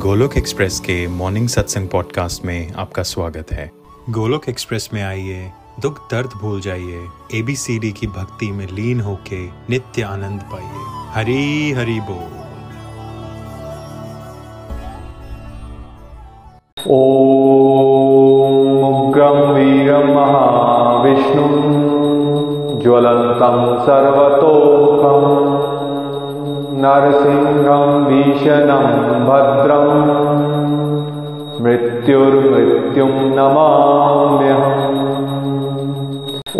Golok express के morning सत्संग podcast में आपका स्वागत है। गोलोक एक्सप्रेस में आइए, दुख दर्द भूल जाइए एबीसीडी की भक्ति में लीन होके नित्य आनंद पाइए। हरी हरी बोल। ॐ वीरं महाविष्णुं, ज्वलन्तं सर्वतोमुखं नरसिंहं भीषणं भद्रं मृत्युर्मृत्युं नमाम्यहम्।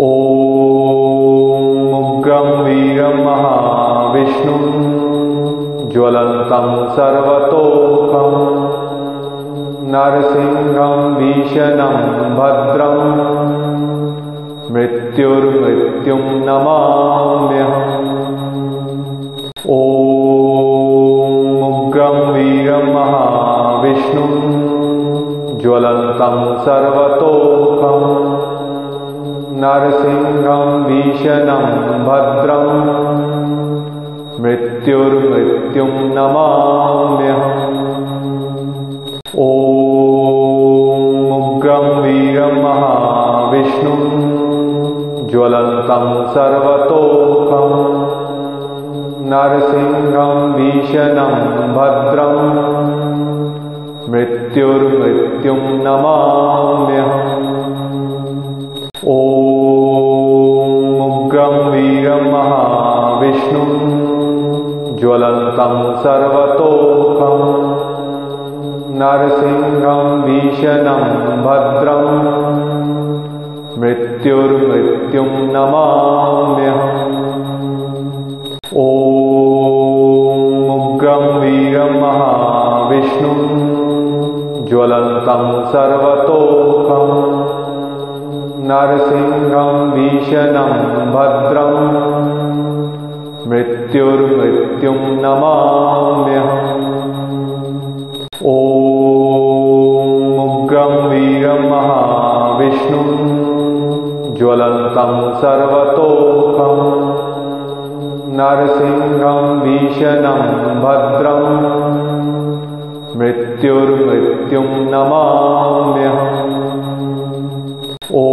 ॐ उग्रं वीरं महाविष्णुं ज्वलन्तं सर्वतोमुखम् नरसिंहं भीषणं भद्रं मृत्युर्मृत्युं नमाम्यहम् ॐ वीरं महाविष्णुं ज्वलन्तं सर्वतोमुखं नरसिंहं भीषणं भद्रं मृत्युर्मृत्युं नमाम्यहम्। ॐ वीरं महाविष्णुं ज्वलन्तं सर्वतोमुखं नरसिंहं भीषणं भद्रं मृत्युर्मृत्युं नमाम्यहम्। ॐ उग्रं वीरं महाविष्णुं ज्वलन्तं सर्वतोमुखम् नरसिंहं भीषणं भद्रं मृत्युर्मृत्युं नमाम्यहम् ॐ उग्रं वीरं महाविष्णुं ज्वलन्तं सर्वतोमुखं नरसिंहं भीषणं भद्रं मृत्युर्मृत्युं नमाम्यहम् ॐ उग्रं वीरं महाविष्णुं ज्वलन्तं सर्वतोमुखं नरसिंहं भीषणं भद्रं मृत्युर्मृत्युं नमाम्यहम्। ॐ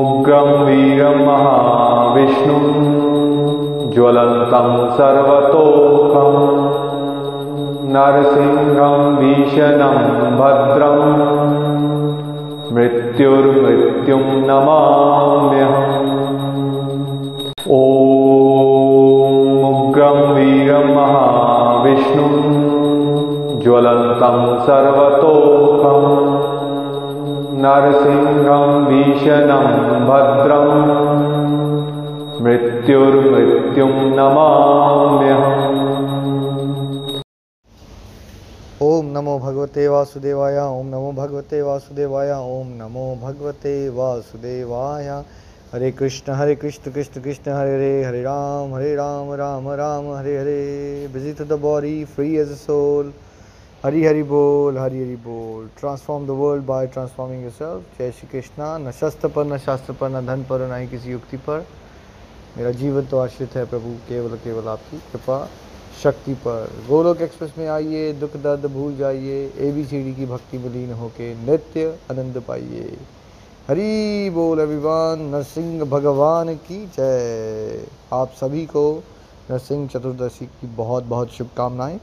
उग्रं वीरं महाविष्णुं ज्वलन्तं सर्वतोमुखम् नरसिंहं भीषणं भद्रं मृत्युर्मृत्युं नमाम्यहम् ॐ उग्रं वीरं महाविष्णुं ज्वलन्तं सर्वतोमुखं नरसिंहं भीषणं भद्रं मृत्युर्मृत्युं ओम नमो भगवते वासुदेवाय, ओम नमो भगवते वासुदेवाय, ओम नमो भगवते वासुदेवाय। Hare Krishna Hare Krishna Krishna Krishna, Hare Hare Hare Ram Hare Ram Ram Ram, Hare Hare. Busy to the body free as a soul Hari Hari बोल, हरि हरि बोल। Transform the world by transforming yourself जय श्री कृष्णा। न शस्त्र पर, न शास्त्र पर, न धन पर, न ही किसी युक्ति पर। मेरा जीवन तो आश्रित है प्रभु, केवल केवल आपकी कृपा। शक्ति पर। गोलोक एक्सप्रेस में आइए, दुख दर्द भूल जाइए। ए बी सी डी की भक्ति में लीन होके नित्य आनंद पाइए। हरी बोल अभिमान नरसिंह भगवान की जय। आप सभी को नरसिंह चतुर्दशी की बहुत बहुत शुभकामनाएँ।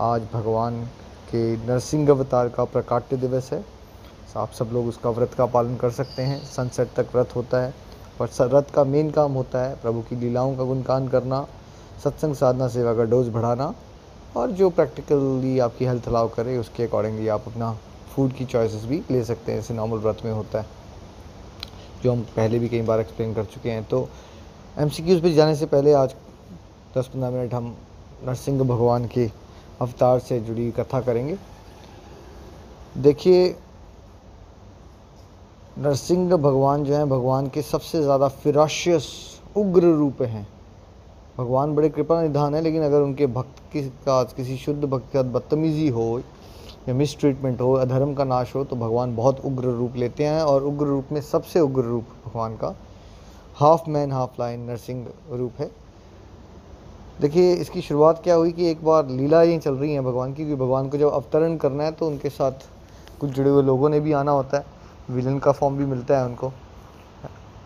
आज भगवान के नरसिंह अवतार का प्रकाट्य दिवस है। आप सब लोग उसका व्रत का पालन कर सकते हैं। सनसेट तक व्रत होता है और व्रत का मेन काम होता है प्रभु की लीलाओं का गुणगान करना, सत्संग साधना सेवा का डोज बढ़ाना और जो प्रैक्टिकली आपकी हेल्थ अलाउ करे, उसके अकॉर्डिंगली आप अपना फ़ूड की चॉइसेस भी ले सकते हैं। ऐसे नॉर्मल व्रत में होता है। जो हम पहले भी कई बार एक्सप्लेन कर चुके हैं तो एम सी पे जाने से पहले आज दस पंद्रह मिनट हम नरसिंह भगवान के अवतार से जुड़ी कथा करेंगे। देखिए, नरसिंह भगवान जो हैं, भगवान के सबसे ज़्यादा फिराशियस उग्र रूप हैं। भगवान बड़े कृपा निधान है, लेकिन अगर उनके भक्त की का किसी शुद्ध भक्त के बदतमीज़ी हो या मिस ट्रीटमेंट हो, अधर्म का नाश हो तो भगवान बहुत उग्र रूप लेते हैं और उग्र रूप में सबसे उग्र रूप भगवान का half man half lion Narasimha रूप है। देखिए, इसकी शुरुआत क्या हुई कि एक बार लीला ही चल रही है भगवान की क्योंकि भगवान को जब अवतरण करना है तो उनके साथ कुछ जुड़े हुए लोगों ने भी आना होता है। विलन का फॉर्म भी मिलता है उनको,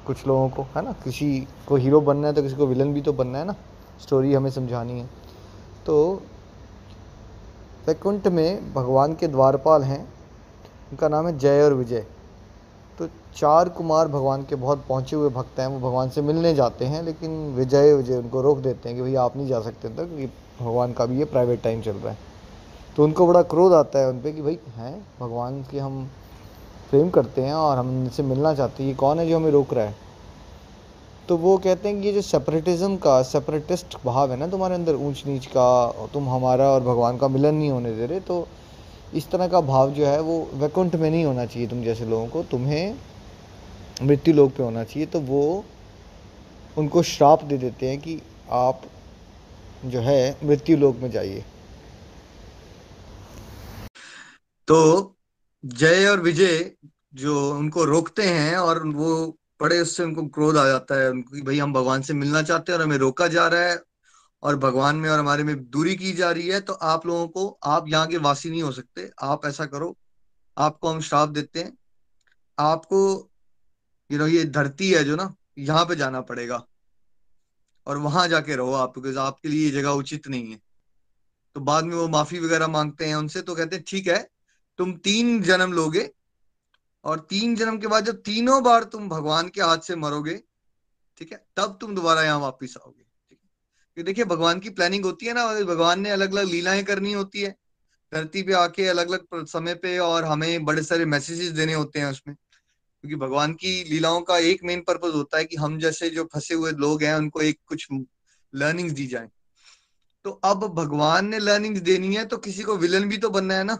कुछ लोगों को, है ना? किसी को हीरो बनना है तो किसी को विलन भी तो बनना है ना? स्टोरी हमें समझानी है। तो वैकुंठ में भगवान के द्वारपाल हैं। उनका नाम है जय और विजय। तो चार कुमार भगवान के बहुत पहुँचे हुए भक्त हैं, वो भगवान से मिलने जाते हैं, लेकिन विजय विजय उनको रोक देते हैं कि भैया आप नहीं जा सकते तक क्योंकि भगवान का भी ये प्राइवेट टाइम चल रहा है। तो उनको बड़ा क्रोध आता है उन पर कि भाई हैं, भगवान के हम प्रेम करते हैं और हम उनसे मिलना चाहते हैं। ये कौन है जो हमें रोक रहा है? तो वो कहते हैं कि ये जो सेपरेटिज्म का सेपरेटिस्ट भाव है ना तुम्हारे अंदर ऊंच नीच का, तुम हमारा और भगवान का मिलन नहीं होने दे रहे तो इस तरह का भाव जो है वो वैकुंठ में नहीं होना चाहिए तुम जैसे लोगों को, तुम्हें मृत्यु लोक पे होना चाहिए तो वो उनको श्राप दे देते हैं कि आप जो है मृत्यु लोक में जाइए। तो जय और विजय जो उनको रोकते हैं और वो बड़े उससे उनको क्रोध आ जाता है, उनको भाई हम भगवान से मिलना चाहते हैं और हमें रोका जा रहा है और भगवान में और हमारे में दूरी की जा रही है तो आप लोगों को, आप यहाँ के वासी नहीं हो सकते। आप ऐसा करो, आपको हम श्राप देते हैं। आपको यू नो ये धरती है जो ना, यहाँ पे जाना पड़ेगा और वहाँ जाके रहो आप बिकॉज़ आपके लिए ये जगह उचित नहीं है। तो बाद में वो माफ़ी वगैरह मांगते हैं उनसे तो कहते हैं, ठीक है, तुम तीन जन्म लोगे और तीन जन्म के बाद जब तीनों बार तुम भगवान के हाथ से मरोगे, ठीक है, तब तुम दोबारा यहाँ वापिस आओगे, ठीक है। देखिए, भगवान की प्लानिंग होती है ना, भगवान ने अलग अलग लीलाएँ करनी होती है। धरती पे आके अलग अलग समय पे और हमें बड़े सारे मैसेजेस देने होते हैं उसमें। क्योंकि भगवान की लीलाओं का एक मेन पर्पज होता है कि हम जैसे जो फंसे हुए लोग हैं, उनको एक कुछ लर्निंग्स दी जाए। तो अब भगवान ने लर्निंग्स देनी है तो किसी को विलन भी तो बनना है ना।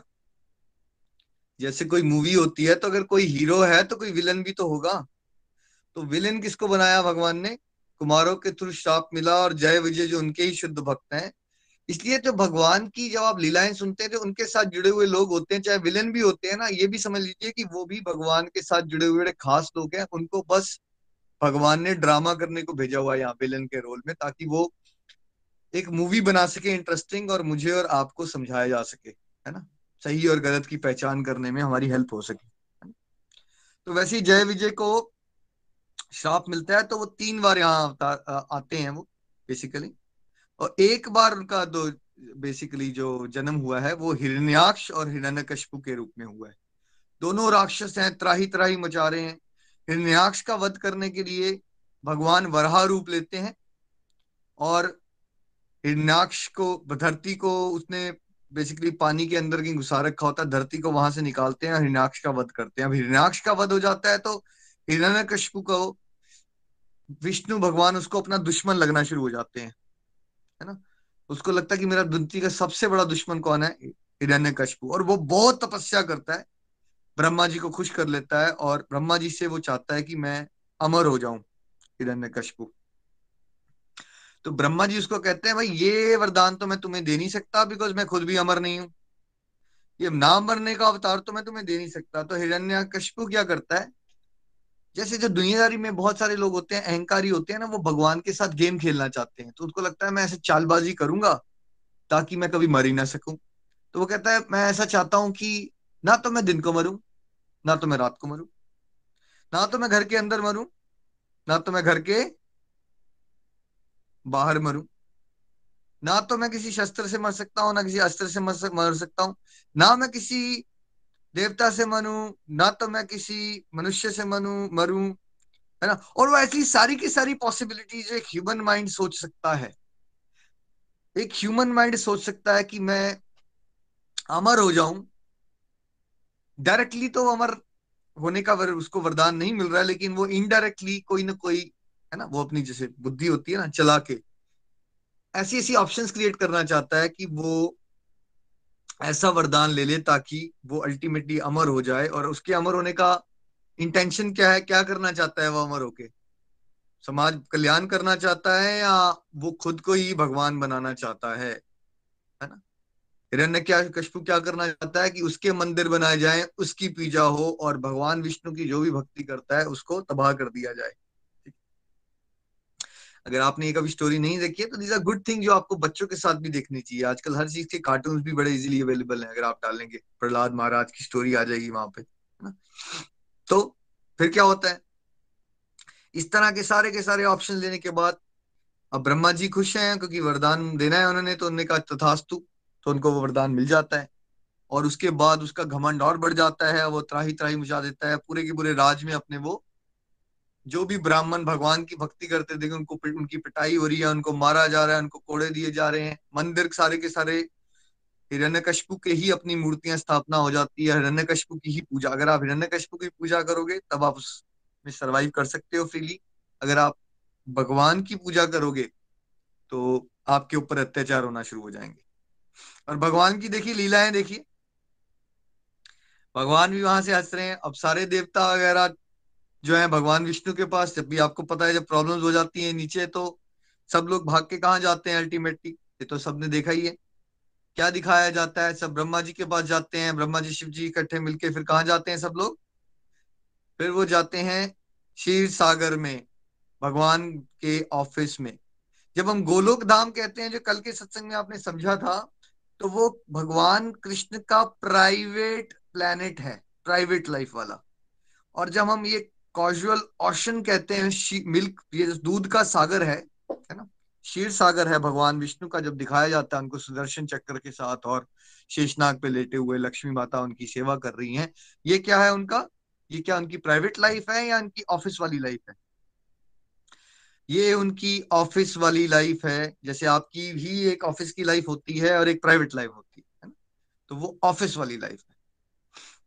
जैसे कोई मूवी होती है तो अगर कोई हीरो है तो कोई विलन भी तो होगा। तो विलन किसको बनाया? भगवान ने? कुमारों के थ्रू श्राप मिला और जय विजय जो उनके ही शुद्ध भक्त हैं। इसलिए जो भगवान की जब आप लीलाएँ सुनते हैं तो उनके साथ जुड़े हुए लोग होते हैं, चाहे विलन भी होते हैं ना, ये भी समझ लीजिए कि वो भी भगवान के साथ जुड़े हुए खास लोग हैं। उनको बस भगवान ने ड्रामा करने को भेजा हुआ है यहाँ विलन के रोल में, ताकि वो एक मूवी बना सके, इंटरेस्टिंग और मुझे और आपको समझाया जा सके, है ना? सही और गलत की पहचान करने में हमारी हेल्प हो सके। तो वैसे ही जय विजय को श्राप मिलता है तो वो तीन बार यहाँ आते हैं वो बेसिकली और एक बार उनका दो बेसिकली जो जन्म हुआ है, वो हिरण्याक्ष और हिरण्यकश्यपु के रूप में हुआ है। दोनों राक्षस हैं त्राही त्राही मचा रहे हैं। हिरण्याक्ष का वध करने के लिए भगवान वराह रूप लेते हैं और हिरण्याक्ष को, धरती को उसने बेसिकली पानी के अंदर कहीं घुसा रखा होता है, धरती को वहाँ से निकालते हैं हिरण्याक्ष का वध करते हैं। अब हिरण्याक्ष का वध हो जाता है तो हिरण्य कशपु को, विष्णु भगवान उसको अपना दुश्मन लगना शुरू हो जाते हैं, है ना? उसको लगता है कि मेरा धरती का सबसे बड़ा दुश्मन कौन है? हिरण्य कशपु और वो बहुत तपस्या करता है, ब्रह्मा जी को खुश कर लेता है और ब्रह्मा जी से वो चाहता है कि मैं अमर हो जाऊँ हिरण्य कशपु तो ब्रह्मा जी उसको कहते हैं, भाई, ये वरदान तो मैं तुम्हें दे नहीं सकता बिकॉज़ मैं खुद भी अमर नहीं हूँ। ये नाम मरने का अवतार तो मैं तुम्हें दे नहीं सकता। तो हिरण्य कशपु क्या करता है? जैसे जो दुनियादारी में बहुत सारे लोग होते हैं, अहंकारी होते हैं ना, वो भगवान के साथ गेम खेलना चाहते हैं। तो उनको लगता है, मैं ऐसे चालबाजी करूँगा ताकि मैं कभी मर ही ना सकूँ। तो वो कहता है, मैं ऐसा चाहता हूँ कि ना तो मैं दिन को मरूं, ना तो मैं रात को मरूं, ना तो मैं घर के अंदर मरूं, ना तो मैं घर के बाहर मरूं। ना तो मैं किसी शस्त्र से मर सकता हूँ ना किसी अस्त्र से मर, मर सकता हूँ। ना मैं किसी देवता से मरू ना तो मैं किसी मनुष्य से मनु मरू है ना? और वो ऐसी सारी की सारी पॉसिबिलिटीज एक ह्यूमन माइंड सोच सकता है। एक ह्यूमन माइंड सोच सकता है कि मैं अमर हो जाऊँ। डायरेक्टली तो अमर होने का वर, उसको वरदान नहीं मिल रहा है लेकिन वो इनडायरेक्टली कोई ना कोई है ना, वो अपनी जैसे बुद्धि होती है ना, चला के। ऐसी ऐसी ऑप्शंस क्रिएट करना चाहता है कि वो ऐसा वरदान ले ले ताकि वो अल्टीमेटली अमर हो जाए और उसके अमर होने का इंटेंशन क्या है, क्या करना चाहता है वो अमर होके? समाज कल्याण करना चाहता है या वो खुद को ही भगवान बनाना चाहता है? है ना? हिरण्य क्या कशपु क्या करना चाहता है कि उसके मंदिर बनाए जाए, उसकी पूजा हो और भगवान विष्णु की जो भी भक्ति करता है, उसको तबाह कर दिया जाए। अगर आपने ये कभी स्टोरी नहीं देखी है तो दीज आर गुड थिंग जो आपको बच्चों के साथ भी देखनी चाहिए। आजकल हर चीज़ के कार्टून भी बड़े इजीली अवेलेबल है, अगर आप डालेंगे। प्रहलाद महाराज की स्टोरी आ जाएगी वहाँ पे ना? तो फिर क्या होता है? इस तरह के सारे के सारे ऑप्शन लेने के बाद अब ब्रह्मा जी खुश हैं क्योंकि वरदान देना है उन्होंने तो उन्होंने कहा, तथास्तु तो उनको वो वरदान मिल जाता है। और उसके बाद उसका घमंड और बढ़ जाता है, वो त्राही त्राही मुझा देता है। पूरे के पूरे राज में अपने वो जो भी ब्राह्मण भगवान की भक्ति करते थे, उनको उनकी पिटाई हो रही है, उनको मारा जा रहा है, उनको कोड़े दिए जा रहे हैं। मंदिर सारे के सारे हिरण्यकश्यपु के ही अपनी मूर्तियाँ स्थापना हो जाती है। हिरण्यकश्यपु की ही पूजा, अगर आप हिरण्य हिरण्यकश्यपु की पूजा करोगे, तब आप उसमें सरवाइव कर सकते हो फ्रीली अगर आप भगवान की पूजा करोगे तो आपके ऊपर अत्याचार होना शुरू हो जाएँगे। और भगवान की देखिए लीलाएँ देखिए। भगवान भी वहाँ से हंस रहे हैं। अब सारे देवता वगैरह जो है भगवान विष्णु के पास, जब भी आपको पता है जब प्रॉब्लम्स हो जाती हैं नीचे तो सब लोग भाग के कहा जाते हैं अल्टीमेटली ये तो सबने देखा ही है। क्या दिखाया जाता है? सब ब्रह्मा जी के पास जाते हैं, ब्रह्मा जी, शिव जी इकट्ठे मिलके फिर कहा जाते हैं सब लोग? फिर वो जाते हैं क्षीर सागर में, भगवान के ऑफ़िस में। जब हम गोलोक धाम कहते हैं, जो कल के सत्संग में आपने समझा था तो वो भगवान कृष्ण का प्राइवेट प्लेनेट है प्राइवेट लाइफ वाला। और जब हम ये कॉजुअल ऑशन कहते हैं मिल्क ये दूध का सागर है है ना? क्षीर सागर है भगवान विष्णु का, जब दिखाया जाता है उनको सुदर्शन चक्र के साथ और शेषनाग पे लेटे हुए लक्ष्मी माता उनकी सेवा कर रही हैं। ये क्या है उनका? ये क्या उनकी प्राइवेट लाइफ है या उनकी ऑफ़िस वाली लाइफ है? ये उनकी ऑफ़िस वाली लाइफ है। जैसे आपकी भी एक ऑफ़िस की लाइफ होती है और एक प्राइवेट लाइफ होती है ना? तो वो ऑफ़िस वाली लाइफ है।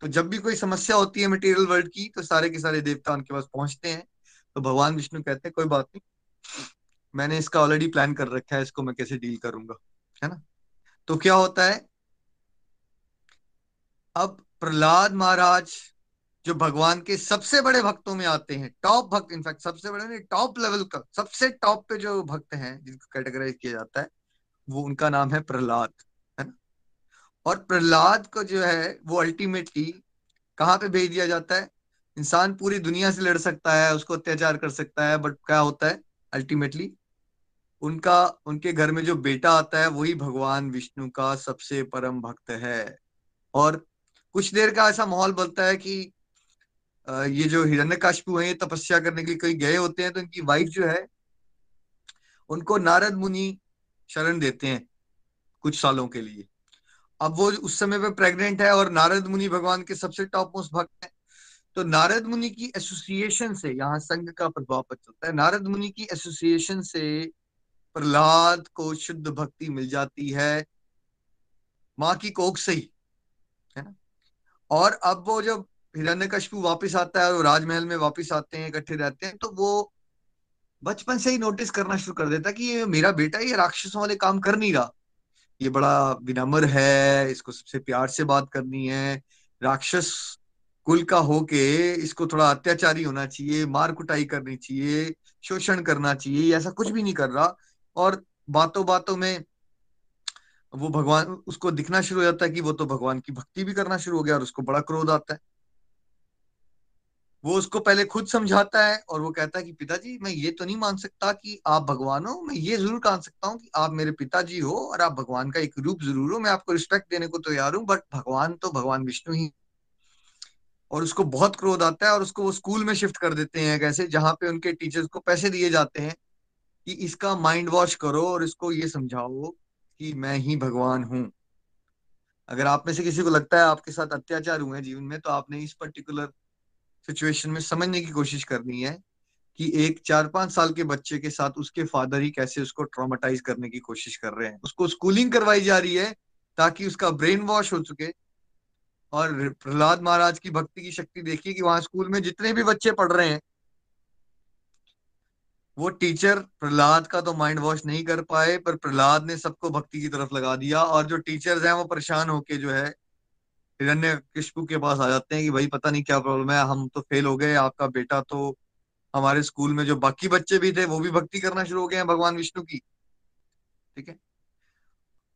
तो जब भी कोई समस्या होती है मटेरियल वर्ल्ड की तो सारे के सारे देवता उनके पास पहुँचते हैं। तो भगवान विष्णु कहते हैं, कोई बात नहीं, मैंने इसका ऑलरेडी प्लान कर रखा है, इसको मैं कैसे डील करूँगा? है ना? तो क्या होता है, अब प्रहलाद महाराज जो भगवान के सबसे बड़े भक्तों में आते हैं टॉप भक्त इनफैक्ट सबसे बड़े नहीं टॉप लेवल का, सबसे टॉप पे जो भक्त हैं, जिनको कैटेगराइज किया जाता है, वो उनका नाम है प्रहलाद। और प्रहलाद को जो है, वो अल्टीमेटली कहाँ पे भेज दिया जाता है? इंसान पूरी दुनिया से लड़ सकता है, उसको अत्याचार कर सकता है बट क्या होता है? अल्टीमेटली उनका, उनके घर में जो बेटा आता है, वही भगवान विष्णु का सबसे परम भक्त है। और कुछ देर का ऐसा माहौल बनता है कि ये जो हिरण्यकाशिपु है, ये तपस्या करने के लिए कहीं गए होते हैं तो इनकी वाइफ जो है, उनको नारद मुनि शरण देते हैं कुछ सालों के लिए। अब वो उस समय पे प्रेग्नेंट है और नारद मुनि भगवान के सबसे टॉप मोस्ट भक्त है। तो नारद मुनि की एसोसिएशन से यहाँ संघ का प्रभाव पता चलता है। नारद मुनि की एसोसिएशन से प्रहलाद को शुद्ध भक्ति मिल जाती है। माँ की कोख से ही, है ना? और अब वो जब हिरण्यकश्यपु वापस आता है और राजमहल में वापस आते हैं, इकट्ठे रहते हैं तो वो बचपन से ही नोटिस करना शुरू कर देता कि ये मेरा बेटा ये राक्षसों वाले काम कर नहीं रहा। ये बड़ा विनम्र है, इसको सबसे प्यार से बात करनी है। राक्षस कुल का होके इसको थोड़ा अत्याचारी होना चाहिए, मार कुटाई करनी चाहिए, शोषण करना चाहिए ऐसा कुछ भी नहीं कर रहा। और बातों बातों में वो भगवान, उसको दिखना शुरू हो जाता है कि वो तो भगवान की भक्ति भी करना शुरू हो गया और उसको बड़ा क्रोध आता है। वो उसको पहले खुद समझाता है और वो कहता है कि पिताजी, मैं ये तो नहीं मान सकता कि आप भगवान हो। मैं ये ज़रूर मान सकता हूँ कि आप मेरे पिताजी हो और आप भगवान का एक रूप ज़रूर हो। मैं आपको रिस्पेक्ट देने को तैयार हूँ बट भगवान तो भगवान विष्णु ही। और उसको बहुत क्रोध आता है और उसको वो स्कूल में शिफ्ट कर देते हैं कैसे जहाँ पे उनके टीचर्स को पैसे दिए जाते हैं कि इसका माइंड वॉश करो और इसको ये समझाओ कि मैं ही भगवान हूँ। अगर आप में से किसी को लगता है आपके साथ अत्याचार हुए हैं जीवन में तो आपने इस पर्टिकुलर सिचुएशन में समझने की कोशिश करनी है कि एक चार पाँच साल के बच्चे के साथ उसके फादर ही कैसे उसको ट्रामेटाइज करने की कोशिश कर रहे हैं। उसको स्कूलिंग करवाई जा रही है ताकि उसका ब्रेन वॉश हो चुके और प्रहलाद महाराज की भक्ति की शक्ति देखिए कि वहाँ स्कूल में जितने भी बच्चे पढ़ रहे हैं, वो टीचर प्रहलाद का तो माइंड वॉश नहीं कर पाए, पर प्रहलाद ने सबको भक्ति की तरफ़ लगा दिया और जो टीचर्स हैं वो परेशान होके जो है हिरण्य कश्यपु के पास आ जाते हैं कि भाई पता नहीं क्या प्रॉब्लम है, हम तो फेल हो गए, आपका बेटा तो हमारे स्कूल में जो बाकी बच्चे भी थे, वो भी भक्ति करना शुरू हो गए हैं भगवान विष्णु की। ठीक है?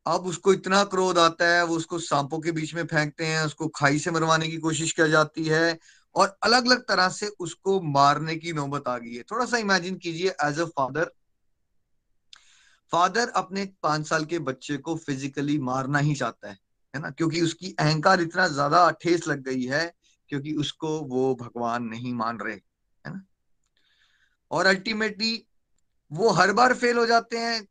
अब उसको इतना क्रोध आता है, वो उसको सांपों के बीच में फेंकते हैं, उसको खाई से मरवाने की कोशिश की जाती है और अलग अलग तरह से उसको मारने की नौबत आ गई है। थोड़ा सा इमेजिन कीजिए एज अ फादर फादर अपने पाँच साल के बच्चे को फिजिकली मारना ही चाहता है। है ना? क्योंकि उसकी अहंकार इतना ज़्यादा ठेस लग गई है क्योंकि उसको वो भगवान नहीं मान रहे, है ना? और अल्टीमेटली वो हर बार फेल हो जाते हैं,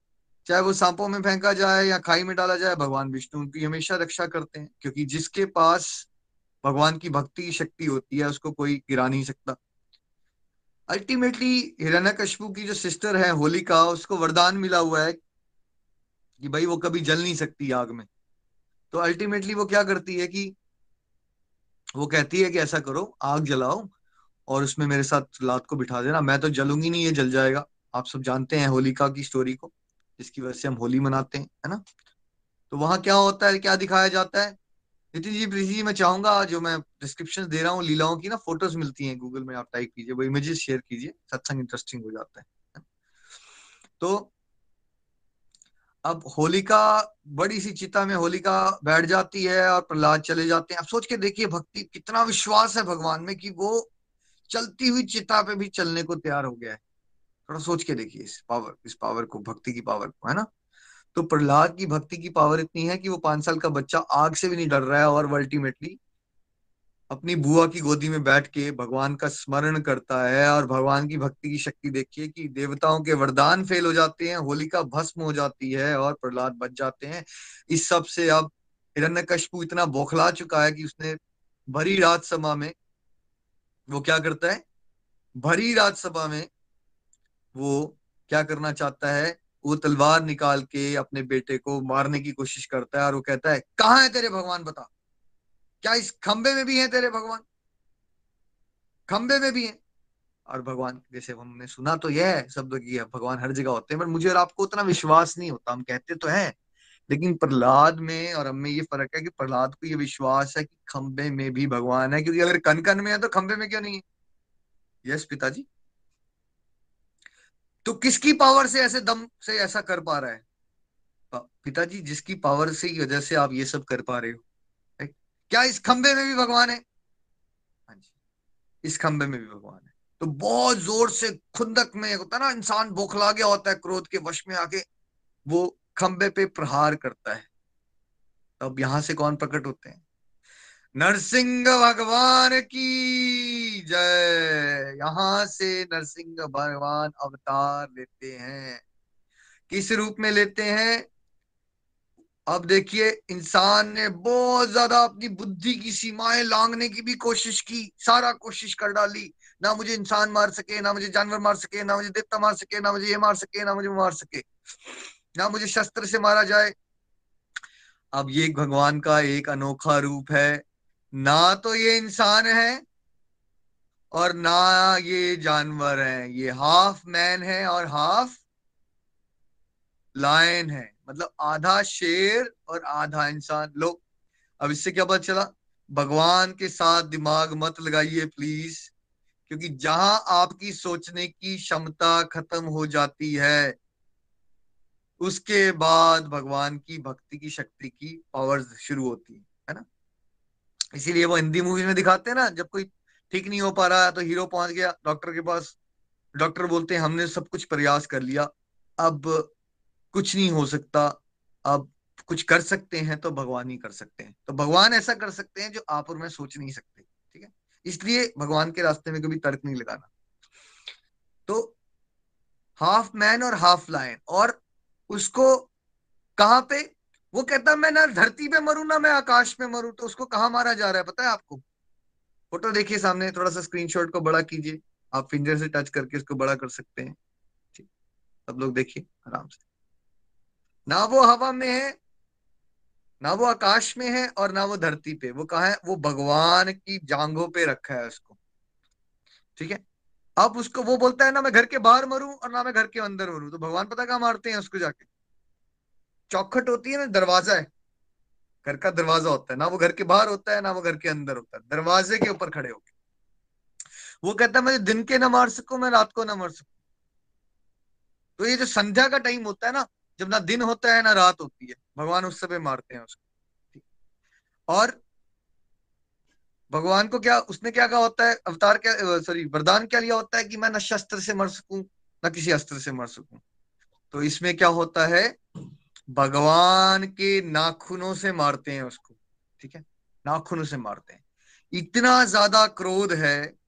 चाहे वो सांपों में फेंका जाए या खाई में डाला जाए, भगवान विष्णु उनकी हमेशा रक्षा करते हैं, क्योंकि जिसके पास भगवान की भक्ति शक्ति होती है, उसको कोई गिरा नहीं सकता। अल्टीमेटली हिरण्यकश्यपु की जो सिस्टर है, होलिका, उसको वरदान मिला हुआ है कि भाई वो कभी जल नहीं सकती आग में। तो अल्टीमेटली वो क्या करती है कि वो कहती है कि ऐसा करो, आग जलाओ और उसमें मेरे साथ लात को बिठा देना। मैं तो जलूँगी नहीं, ये जल जाएगा। आप सब जानते हैं होलिका की स्टोरी को, जिसकी वजह से हम होली मनाते हैं, है ना? तो वहाँ क्या होता है, क्या दिखाया जाता है? नितिन जी, प्रीति जी, मैं चाहूँगा, जो मैं डिस्क्रिप्शन दे रहा हूँ, लीलाओं की ना फ़ोटोज़ मिलती हैं गूगल में, आप टाइप कीजिए, वो इमेजेस शेयर कीजिए, सत्संग इंटरेस्टिंग हो जाता है तो अब होलिका बड़ी सी चिता में होलिका बैठ जाती है और प्रहलाद चले जाते हैं। अब सोच के देखिए भक्ति, कितना विश्वास है भगवान में कि वो चलती हुई चिता पे भी चलने को तैयार हो गया है। थोड़ा सोच के देखिए इस पावर इस पावर को, भक्ति की पावर को, है ना? तो प्रहलाद की भक्ति की पावर इतनी है कि वो पाँच साल का बच्चा आग से भी नहीं डर रहा है और अल्टीमेटली अपनी बुआ की गोदी में बैठ के भगवान का स्मरण करता है और भगवान की भक्ति की शक्ति देखिए कि देवताओं के वरदान फेल हो जाते हैं, होलिका भस्म हो जाती है और प्रहलाद बच जाते हैं। इस सबसे अब हिरण्यकश्यपु इतना बौखला चुका है कि उसने भरी रात सभा में वो क्या करता है? भरी रात सभा में वो क्या करना चाहता है? वो तलवार निकाल के अपने बेटे को मारने की कोशिश करता है और वो कहता है, कहाँ है तेरे भगवान? बता। क्या इस खंबे में भी है तेरे भगवान? खंबे में भी है। और भगवान, जैसे हमने सुना तो यह है शब्द की भगवान हर जगह होते हैं, पर मुझे और आपको उतना विश्वास नहीं होता, हम कहते तो है। लेकिन प्रहलाद में और हमें ये फ़र्क है कि प्रहलाद को ये विश्वास है कि खंबे में भी भगवान है, क्योंकि अगर कन कन में है तो खंबे में क्यों नहीं है? यस पिताजी? तो किसकी पावर से ऐसे दम से ऐसा कर पा रहा है? पिताजी, जिसकी पावर से वजह से आप ये सब कर पा रहे हो। क्या इस खंबे में भी भगवान है? हाँ जी। इस खंबे में भी भगवान है। तो बहुत ज़ोर से खुंदक में होता है ना, इंसान बोखला गया होता है क्रोध के वश में आके, वो खंबे पे प्रहार करता है। तो अब यहाँ से कौन प्रकट होते हैं? नरसिंह भगवान की जय। यहाँ से नरसिंह भगवान अवतार लेते हैं। किस रूप में लेते हैं? अब देखिए, इंसान ने बहुत ज़्यादा अपनी बुद्धि की सीमाएँ लांगने की भी कोशिश की, सारा कोशिश कर डाली। ना मुझे इंसान मार सके, ना मुझे जानवर मार सके, ना मुझे देवता मार सके, ना मुझे ये मार सके, ना मुझे मार सके। ना मुझे शस्त्र से मारा जाए। अब ये भगवान का एक अनोखा रूप है। ना तो ये इंसान है और ना ये जानवर है। ये हाफ़ मैन है और हाफ़ लायन है। मतलब आधा शेर और आधा इंसान। लो, अब इससे क्या पता चला? भगवान के साथ दिमाग मत लगाइए प्लीज़ क्योंकि जहाँ आपकी सोचने की क्षमता खत्म हो जाती है, उसके बाद भगवान की भक्ति की शक्ति की पावर शुरू होती है है ना? इसीलिए वो हिंदी मूवीज़ में दिखाते हैं ना, जब कोई ठीक नहीं हो पा रहा है तो हीरो पहुँच गया डॉक्टर के पास। डॉक्टर बोलते हैं, हमने सब कुछ प्रयास कर लिया, अब कुछ नहीं हो सकता। अब कुछ कर सकते हैं तो भगवान ही कर सकते हैं। तो भगवान ऐसा कर सकते हैं जो आप और मैं सोच नहीं सकते, ठीक है? इसलिए भगवान के रास्ते में कभी तर्क नहीं लगाना। तो हाफ़ मैन और हाफ़ लाइन और उसको कहाँ पे? वो कहता, मैं ना धरती पे मरू, ना मैं आकाश में मरू। तो उसको कहा मारा जा रहा है, पता है आपको? फ़ोटो देखिए सामने, थोड़ा सा स्क्रीनशॉट को बड़ा कीजिए। आप फिंगर से टच करके उसको बड़ा कर सकते हैं। ठीक? सब लोग देखिए, आराम से। ना वो हवा में है, ना वो आकाश में है और ना वो धरती पे। वो कहा है? वो भगवान की जांघों पे रखा है उसको। ठीक है? अब उसको वो बोलता है, ना मैं घर के बाहर मरूं और ना मैं घर के अंदर मरूं। तो भगवान पता कहा मारते हैं उसको जाके? चौखट होती है ना, दरवाज़ा है। घर का दरवाज़ा होता है। ना वो घर के बाहर होता है, ना वो घर के अंदर होता है। दरवाजे के ऊपर खड़े होके। वो कहता है, मैं दिन के ना मार सकू, मैं रात को ना मार सकू? तो ये जो संध्या का टाइम होता है ना जब ना दिन होता है ना रात होती है, भगवान उस समय मारते हैं उसको। और भगवान को क्या, उसने क्या कहा होता है? अवतार क्या सॉरी वरदान क्या लिया होता है कि मैं न शस्त्र से मर सकूँ, न किसी अस्त्र से मर सकूँ? तो इसमें क्या होता है? भगवान के नाखूनों से मारते हैं उसको। ठीक है? नाखूनों से मारते हैं। इतना ज़्यादा क्रोध है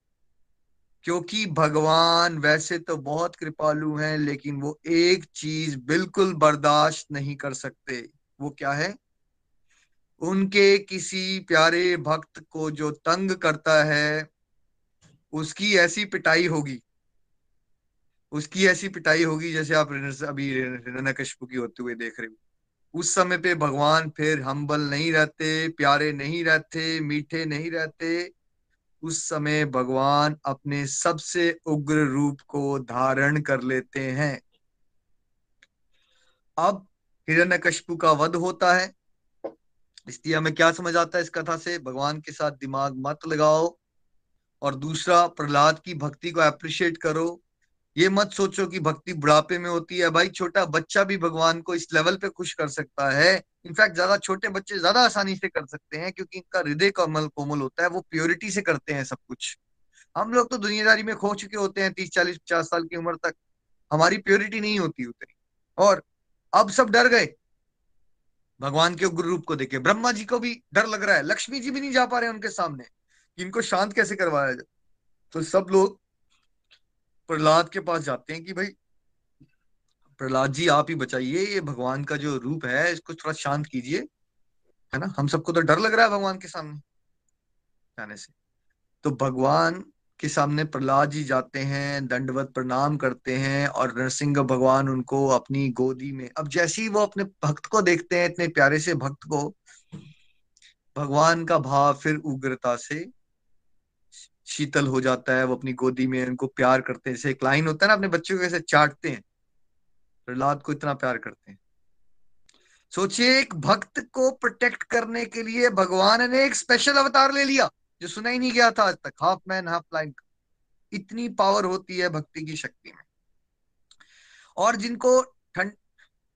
क्योंकि भगवान वैसे तो बहुत कृपालु हैं, लेकिन वो एक चीज़ बिल्कुल बर्दाश्त नहीं कर सकते। वो क्या है? उनके किसी प्यारे भक्त को जो तंग करता है, उसकी ऐसी पिटाई होगी। उसकी ऐसी पिटाई होगी जैसे आप अभी हिरण्यकशिपु की होते हुए देख रहे हो। उस समय पे भगवान फिर हम्बल नहीं रहते, प्यारे नहीं रहते, मीठे नहीं रहते। उस समय भगवान अपने सबसे उग्र रूप को धारण कर लेते हैं। अब हिरण्यकशिपु का वध होता है। इसलिए हमें क्या समझ आता है इस कथा से? भगवान के साथ दिमाग मत लगाओ और दूसरा प्रहलाद की भक्ति को अप्रिशिएट करो। ये मत सोचो कि भक्ति बुढ़ापे में होती है। भाई, छोटा बच्चा भी भगवान को इस लेवल पे खुश कर सकता है। इनफैक्ट ज़्यादा छोटे बच्चे ज़्यादा आसानी से कर सकते हैं, क्योंकि इनका हृदय कमल कोमल होता है, वो प्योरिटी से करते हैं सब कुछ। हम लोग तो दुनियादारी में खो चुके होते हैं, तीस, चालीस, पचास साल की उम्र तक। हमारी प्योरिटी नहीं होती उतनी। और अब सब डर गए। भगवान के उग्र रूप को देखे। ब्रह्मा जी को भी डर लग रहा है। लक्ष्मी जी भी नहीं जा पा रहे उनके सामने इनको शांत कैसे करवाया जाए। तो सब लोग प्रहलाद के पास जाते हैं कि भाई, प्रहलाद जी, आप ही बचाइए, ये भगवान का जो रूप है, इसको थोड़ा शांत कीजिए, है ना? हम सबको तो डर लग रहा है भगवान के सामने जाने से। तो भगवान के सामने प्रहलाद जी जाते हैं, दंडवत प्रणाम करते हैं और नरसिंह भगवान उनको अपनी गोदी में, अब जैसे ही वो अपने भक्त को देखते हैं, इतने प्यारे से भक्त को, भगवान का भाव फिर उग्रता से शीतल हो जाता है, वो अपनी गोदी में उनको प्यार करते हैं। जैसे एक लाइन होता है ना, अपने बच्चों को कैसे चाटते हैं, प्रहलाद को इतना प्यार करते हैं। सोचिए, एक भक्त को प्रोटेक्ट करने के लिए भगवान ने एक स्पेशल अवतार ले लिया, जो सुना ही नहीं गया था आज तक। हाफ़ मैन हाफ़ लाइन इतनी पावर होती है भक्ति की शक्ति में। और जिनको ठंड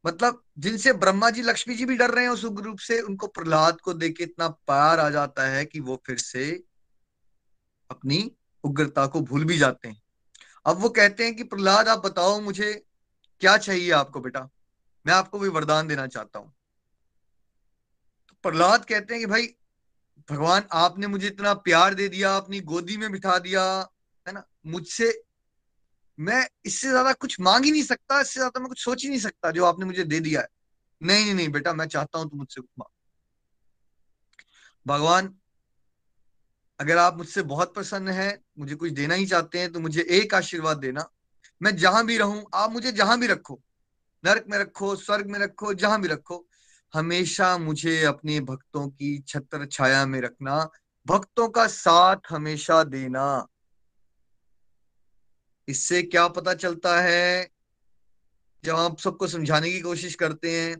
मतलब जिनसे ब्रह्मा जी, लक्ष्मी जी भी डर रहे हैं उस रूप से, उनको प्रहलाद को देख के इतना प्यार आ जाता है कि वो फिर से अपनी उग्रता को भूल भी जाते हैं। अब वो कहते हैं कि, प्रहलाद, आप बताओ मुझे क्या चाहिए आपको बेटा? मैं आपको भी वरदान देना चाहता हूँ। तो प्रहलाद कहते हैं कि, भाई, भगवान, आपने मुझे इतना प्यार दे दिया, अपनी गोदी में बिठा दिया, है ना? मुझसे, मैं इससे ज़्यादा कुछ मांग ही नहीं सकता, इससे ज़्यादा मैं कुछ सोच ही नहीं सकता जो आपने मुझे दे दिया है। नहीं नहीं नहीं, बेटा, मैं चाहता हूँ तुम मुझसे कुछ मांग। भगवान अगर आप मुझसे बहुत प्रसन्न हैं, मुझे कुछ देना ही चाहते हैं तो मुझे एक आशीर्वाद देना। मैं जहाँ भी रहूँ, आप मुझे जहाँ भी रखो। नरक में रखो, स्वर्ग में रखो, जहाँ भी रखो। हमेशा मुझे अपने भक्तों की छत्र छाया में रखना। भक्तों का साथ हमेशा देना। इससे क्या पता चलता है? जब आप सबको समझाने की कोशिश करते हैं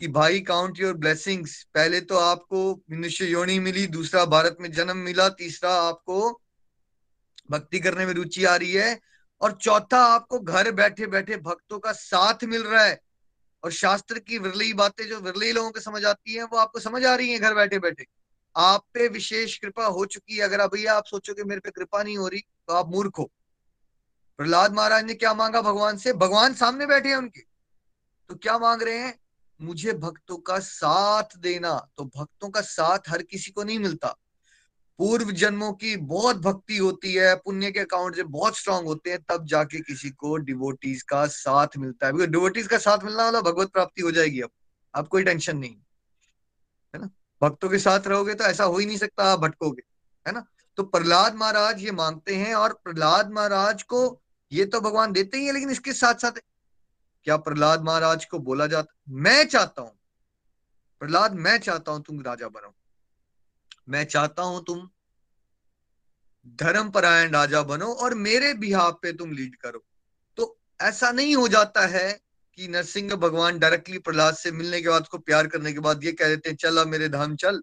कि भाई काउंट योर ब्लेसिंग्स पहले तो आपको मनुष्य योनि मिली, दूसरा भारत में जन्म मिला, तीसरा आपको भक्ति करने में रुचि आ रही है। और चौथा आपको घर बैठे बैठे भक्तों का साथ मिल रहा है। और शास्त्र की विरली बातें जो विरली लोगों को समझ आती है, वो आपको समझ आ रही है घर बैठे बैठे। आप पे विशेष कृपा हो चुकी है। अगर आप सोचो कि मेरे पे कृपा नहीं हो रही तो आप मूर्ख हो। प्रहलाद महाराज ने क्या मांगा भगवान से? भगवान सामने बैठे हैं उनके। तो क्या मांग रहे हैं? मुझे भक्तों का साथ देना तो भक्तों का साथ हर किसी को नहीं मिलता। पूर्व जन्मों की बहुत भक्ति होती है, पुण्य के अकाउंट से बहुत स्ट्रांग होते हैं, तब जाके किसी को डिवोटीज का साथ मिलता है। डिवोटीज का साथ मिलना वाला भगवत प्राप्ति हो जाएगी अब। अब कोई टेंशन नहीं। है ना? भक्तों के साथ रहोगे तो ऐसा हो ही नहीं सकता, आप भटकोगे। है ना? तो प्रहलाद महाराज ये मांगते हैं और प्रहलाद महाराज को ये तो भगवान देते ही है, लेकिन इसके साथ साथ क्या प्रहलाद महाराज को बोला जाता, मैं चाहता हूँ, प्रहलाद, मैं चाहता हूँ तुम राजा बनो। मैं चाहता हूँ तुम धर्मपरायण राजा बनो और मेरे बिहाव पे तुम लीड करो। तो ऐसा नहीं हो जाता है कि नरसिंह भगवान डायरेक्टली प्रहलाद से मिलने के बाद, उसको प्यार करने के बाद ये कह देते हैं, चल अब मेरे धाम चल,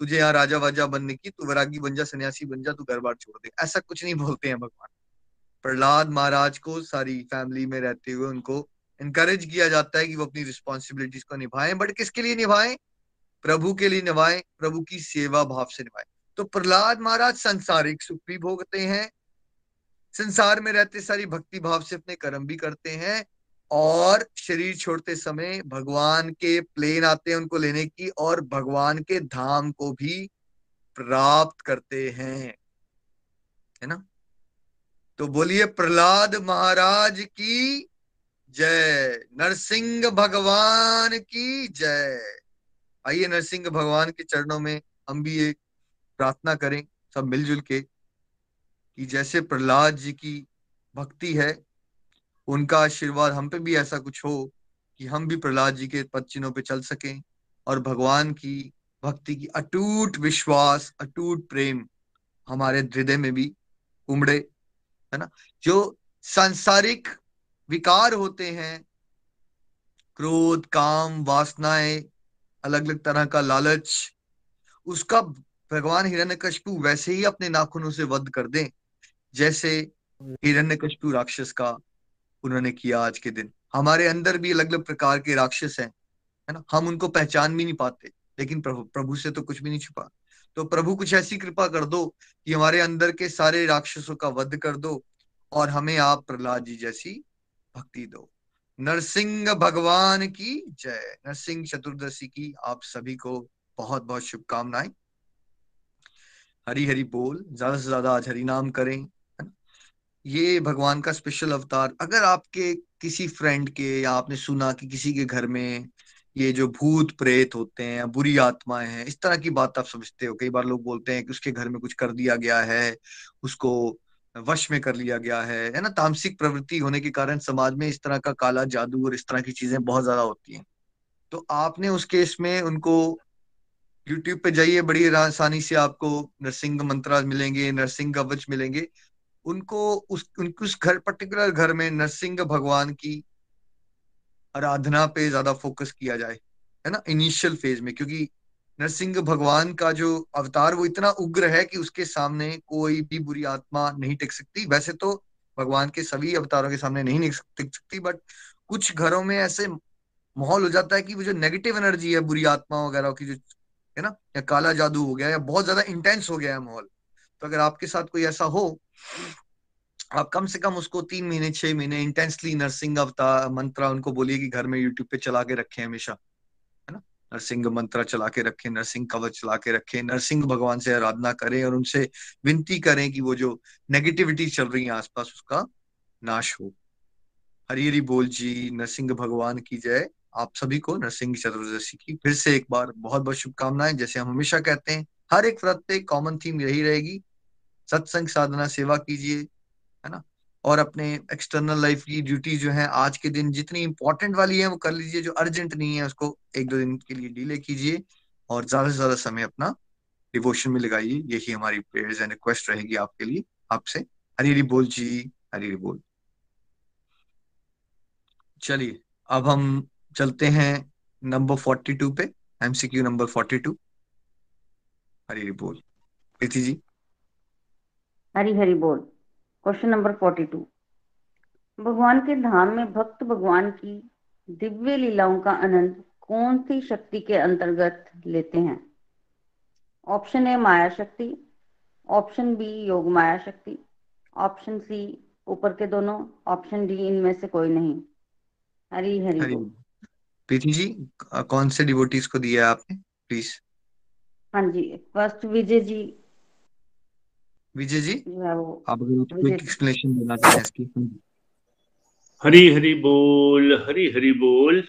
तुझे यहाँ राजा वाजा बनने की, तू वैरागी बन जा, सन्यासी बन जा, तू घर बार छोड़ दे। ऐसा कुछ नहीं बोलते हैं भगवान। प्रहलाद महाराज को सारी फैमिली में रहते हुए उनको इनकरेज किया जाता है कि वो अपनी रिस्पॉन्सिबिलिटीज को निभाएँ बट किसके लिए निभाएँ? प्रभु के लिए निभाएँ, प्रभु की सेवा भाव से निभाएँ। तो प्रहलाद महाराज संसारिक सुख भी भोगते हैं, संसार में रहते सारी भक्ति भाव से अपने कर्म भी करते हैं, और शरीर छोड़ते समय भगवान के प्लेन आते हैं उनको लेने की, और भगवान के धाम को भी प्राप्त करते हैं। है ना? तो बोलिए, प्रहलाद महाराज की जय। नरसिंह भगवान की जय। आइए नरसिंह भगवान के चरणों में हम भी एक प्रार्थना करें, सब मिलजुल के, कि जैसे प्रहलाद जी की भक्ति है, उनका आशीर्वाद हम पे भी ऐसा कुछ हो, कि हम भी प्रहलाद जी के पद चिन्हों पे चल सकें, और भगवान की भक्ति की अटूट विश्वास, अटूट प्रेम हमारे हृदय में भी उमड़े, है ना? जो सांसारिक विकार होते हैं, क्रोध, काम, वासनाएँ अलग अलग तरह का लालच, उसका भगवान हिरण्यकशिपु वैसे ही अपने नाखूनों से वध कर दें, जैसे हिरण्यकशिपु राक्षस का उन्होंने किया आज के दिन। हमारे अंदर भी अलग अलग प्रकार के राक्षस हैं, है ना? हम उनको पहचान भी नहीं पाते, लेकिन प्रभु प्रभु से तो कुछ भी नहीं छुपा। तो प्रभु, कुछ ऐसी कृपा कर दो कि हमारे अंदर के सारे राक्षसों का वध कर दो और हमें आप प्रहलाद जी जैसी भक्ति दो। नरसिंह भगवान की जय। नरसिंह चतुर्दशी की आप सभी को बहुत बहुत शुभकामनाएँ। हरी हरी बोल, ज़्यादा से ज़्यादा आज हरि नाम करें ये भगवान का स्पेशल अवतार। अगर आपके किसी फ्रेंड के या आपने सुना कि किसी के घर में ये जो भूत प्रेत होते हैं बुरी आत्माएँ हैं, इस तरह की बात आप समझते हो। कई बार लोग बोलते हैं कि उसके घर में कुछ कर दिया गया है, उसको वश में कर लिया गया है है ना? तामसिक प्रवृत्ति होने के कारण समाज में इस तरह का काला जादू और इस तरह की चीज़ें बहुत ज़्यादा होती हैं। तो आपने उस केस में उनको यूट्यूब पे जाइए, बड़ी आसानी से आपको नरसिंह मंत्रा मिलेंगे, नरसिंह कवच मिलेंगे। उनको उस, उनके उस घर पर्टिकुलर घर में नरसिंह भगवान की आराधना पे ज़्यादा फोकस किया जाए, है ना? इनिशियल फ़ेज़ में, क्योंकि नरसिंह भगवान का जो अवतार, वो इतना उग्र है कि उसके सामने कोई भी बुरी आत्मा नहीं टिक सकती। वैसे तो भगवान के सभी अवतारों के सामने नहीं टिक सकती बट कुछ घरों में ऐसे माहौल हो जाता है कि वो जो नेगेटिव एनर्जी है, बुरी आत्मा वगैरह की जो, है ना, या काला जादू हो गया, या बहुत ज़्यादा इंटेंस हो गया है माहौल। तो अगर आपके साथ कोई ऐसा हो, आप कम से कम उसको तीन महीने, छह महीने इंटेंसली नरसिंह अवतार मंत्रा उनको बोलिए कि घर में यूट्यूब पे चला के रखे हमेशा। नरसिंह मंत्र चला के रखें, नरसिंह कवच चला के रखें, नरसिंह भगवान से आराधना करें और उनसे विनती करें कि वो जो नेगेटिविटी चल रही है आसपास उसका नाश हो। हरी हरी बोल जी, नरसिंह भगवान की जय। आप सभी को नरसिंह चतुर्दशी की फिर से एक बार बहुत बहुत शुभकामनाएँ। जैसे हम हमेशा कहते हैं, हर एक व्रत पे कॉमन थीम यही रहेगी। सत्संग, साधना, सेवा कीजिए, है ना? और अपने एक्सटर्नल लाइफ की ड्यूटी जो है आज के दिन जितनी इंपॉर्टेंट वाली है, वो कर लीजिए, जो अर्जेंट नहीं है, उसको एक दो दिन के लिए डिले कीजिए और ज़्यादा से ज़्यादा समय अपना डिवोशन में लगाइए। यही हमारी प्रेयर्स एंड रिक्वेस्ट रहेगी आपके लिए। आपसे हरी हरी बोल जी, हरी हरी बोल। चलिए, अब हम चलते हैं नंबर फोर्टी टू पे MCQ number forty two Hari Hari बोल। प्रीति जी। हरी हरी बोल। क्वेश्चन नंबर फोर्टी टू भगवान के धाम में भक्त भगवान की दिव्य लीलाओं का आनंद कौन सी शक्ति के अंतर्गत लेते हैं? ऑप्शन ए माया शक्ति। ऑप्शन बी योग माया शक्ति। ऑप्शन सी ऊपर के दोनों। ऑप्शन डी इनमें से कोई नहीं। हरी हरी, हरी। प्रीति जी कौन से डिवोटीज को दिया आपने? प्लीज़ हाँ जी फ़र्स्ट विजय जी विजय जी आप अगर एक्सप्लेनेशन देना चाहें इसकी। हरी हरी बोल हरी हरी बोल।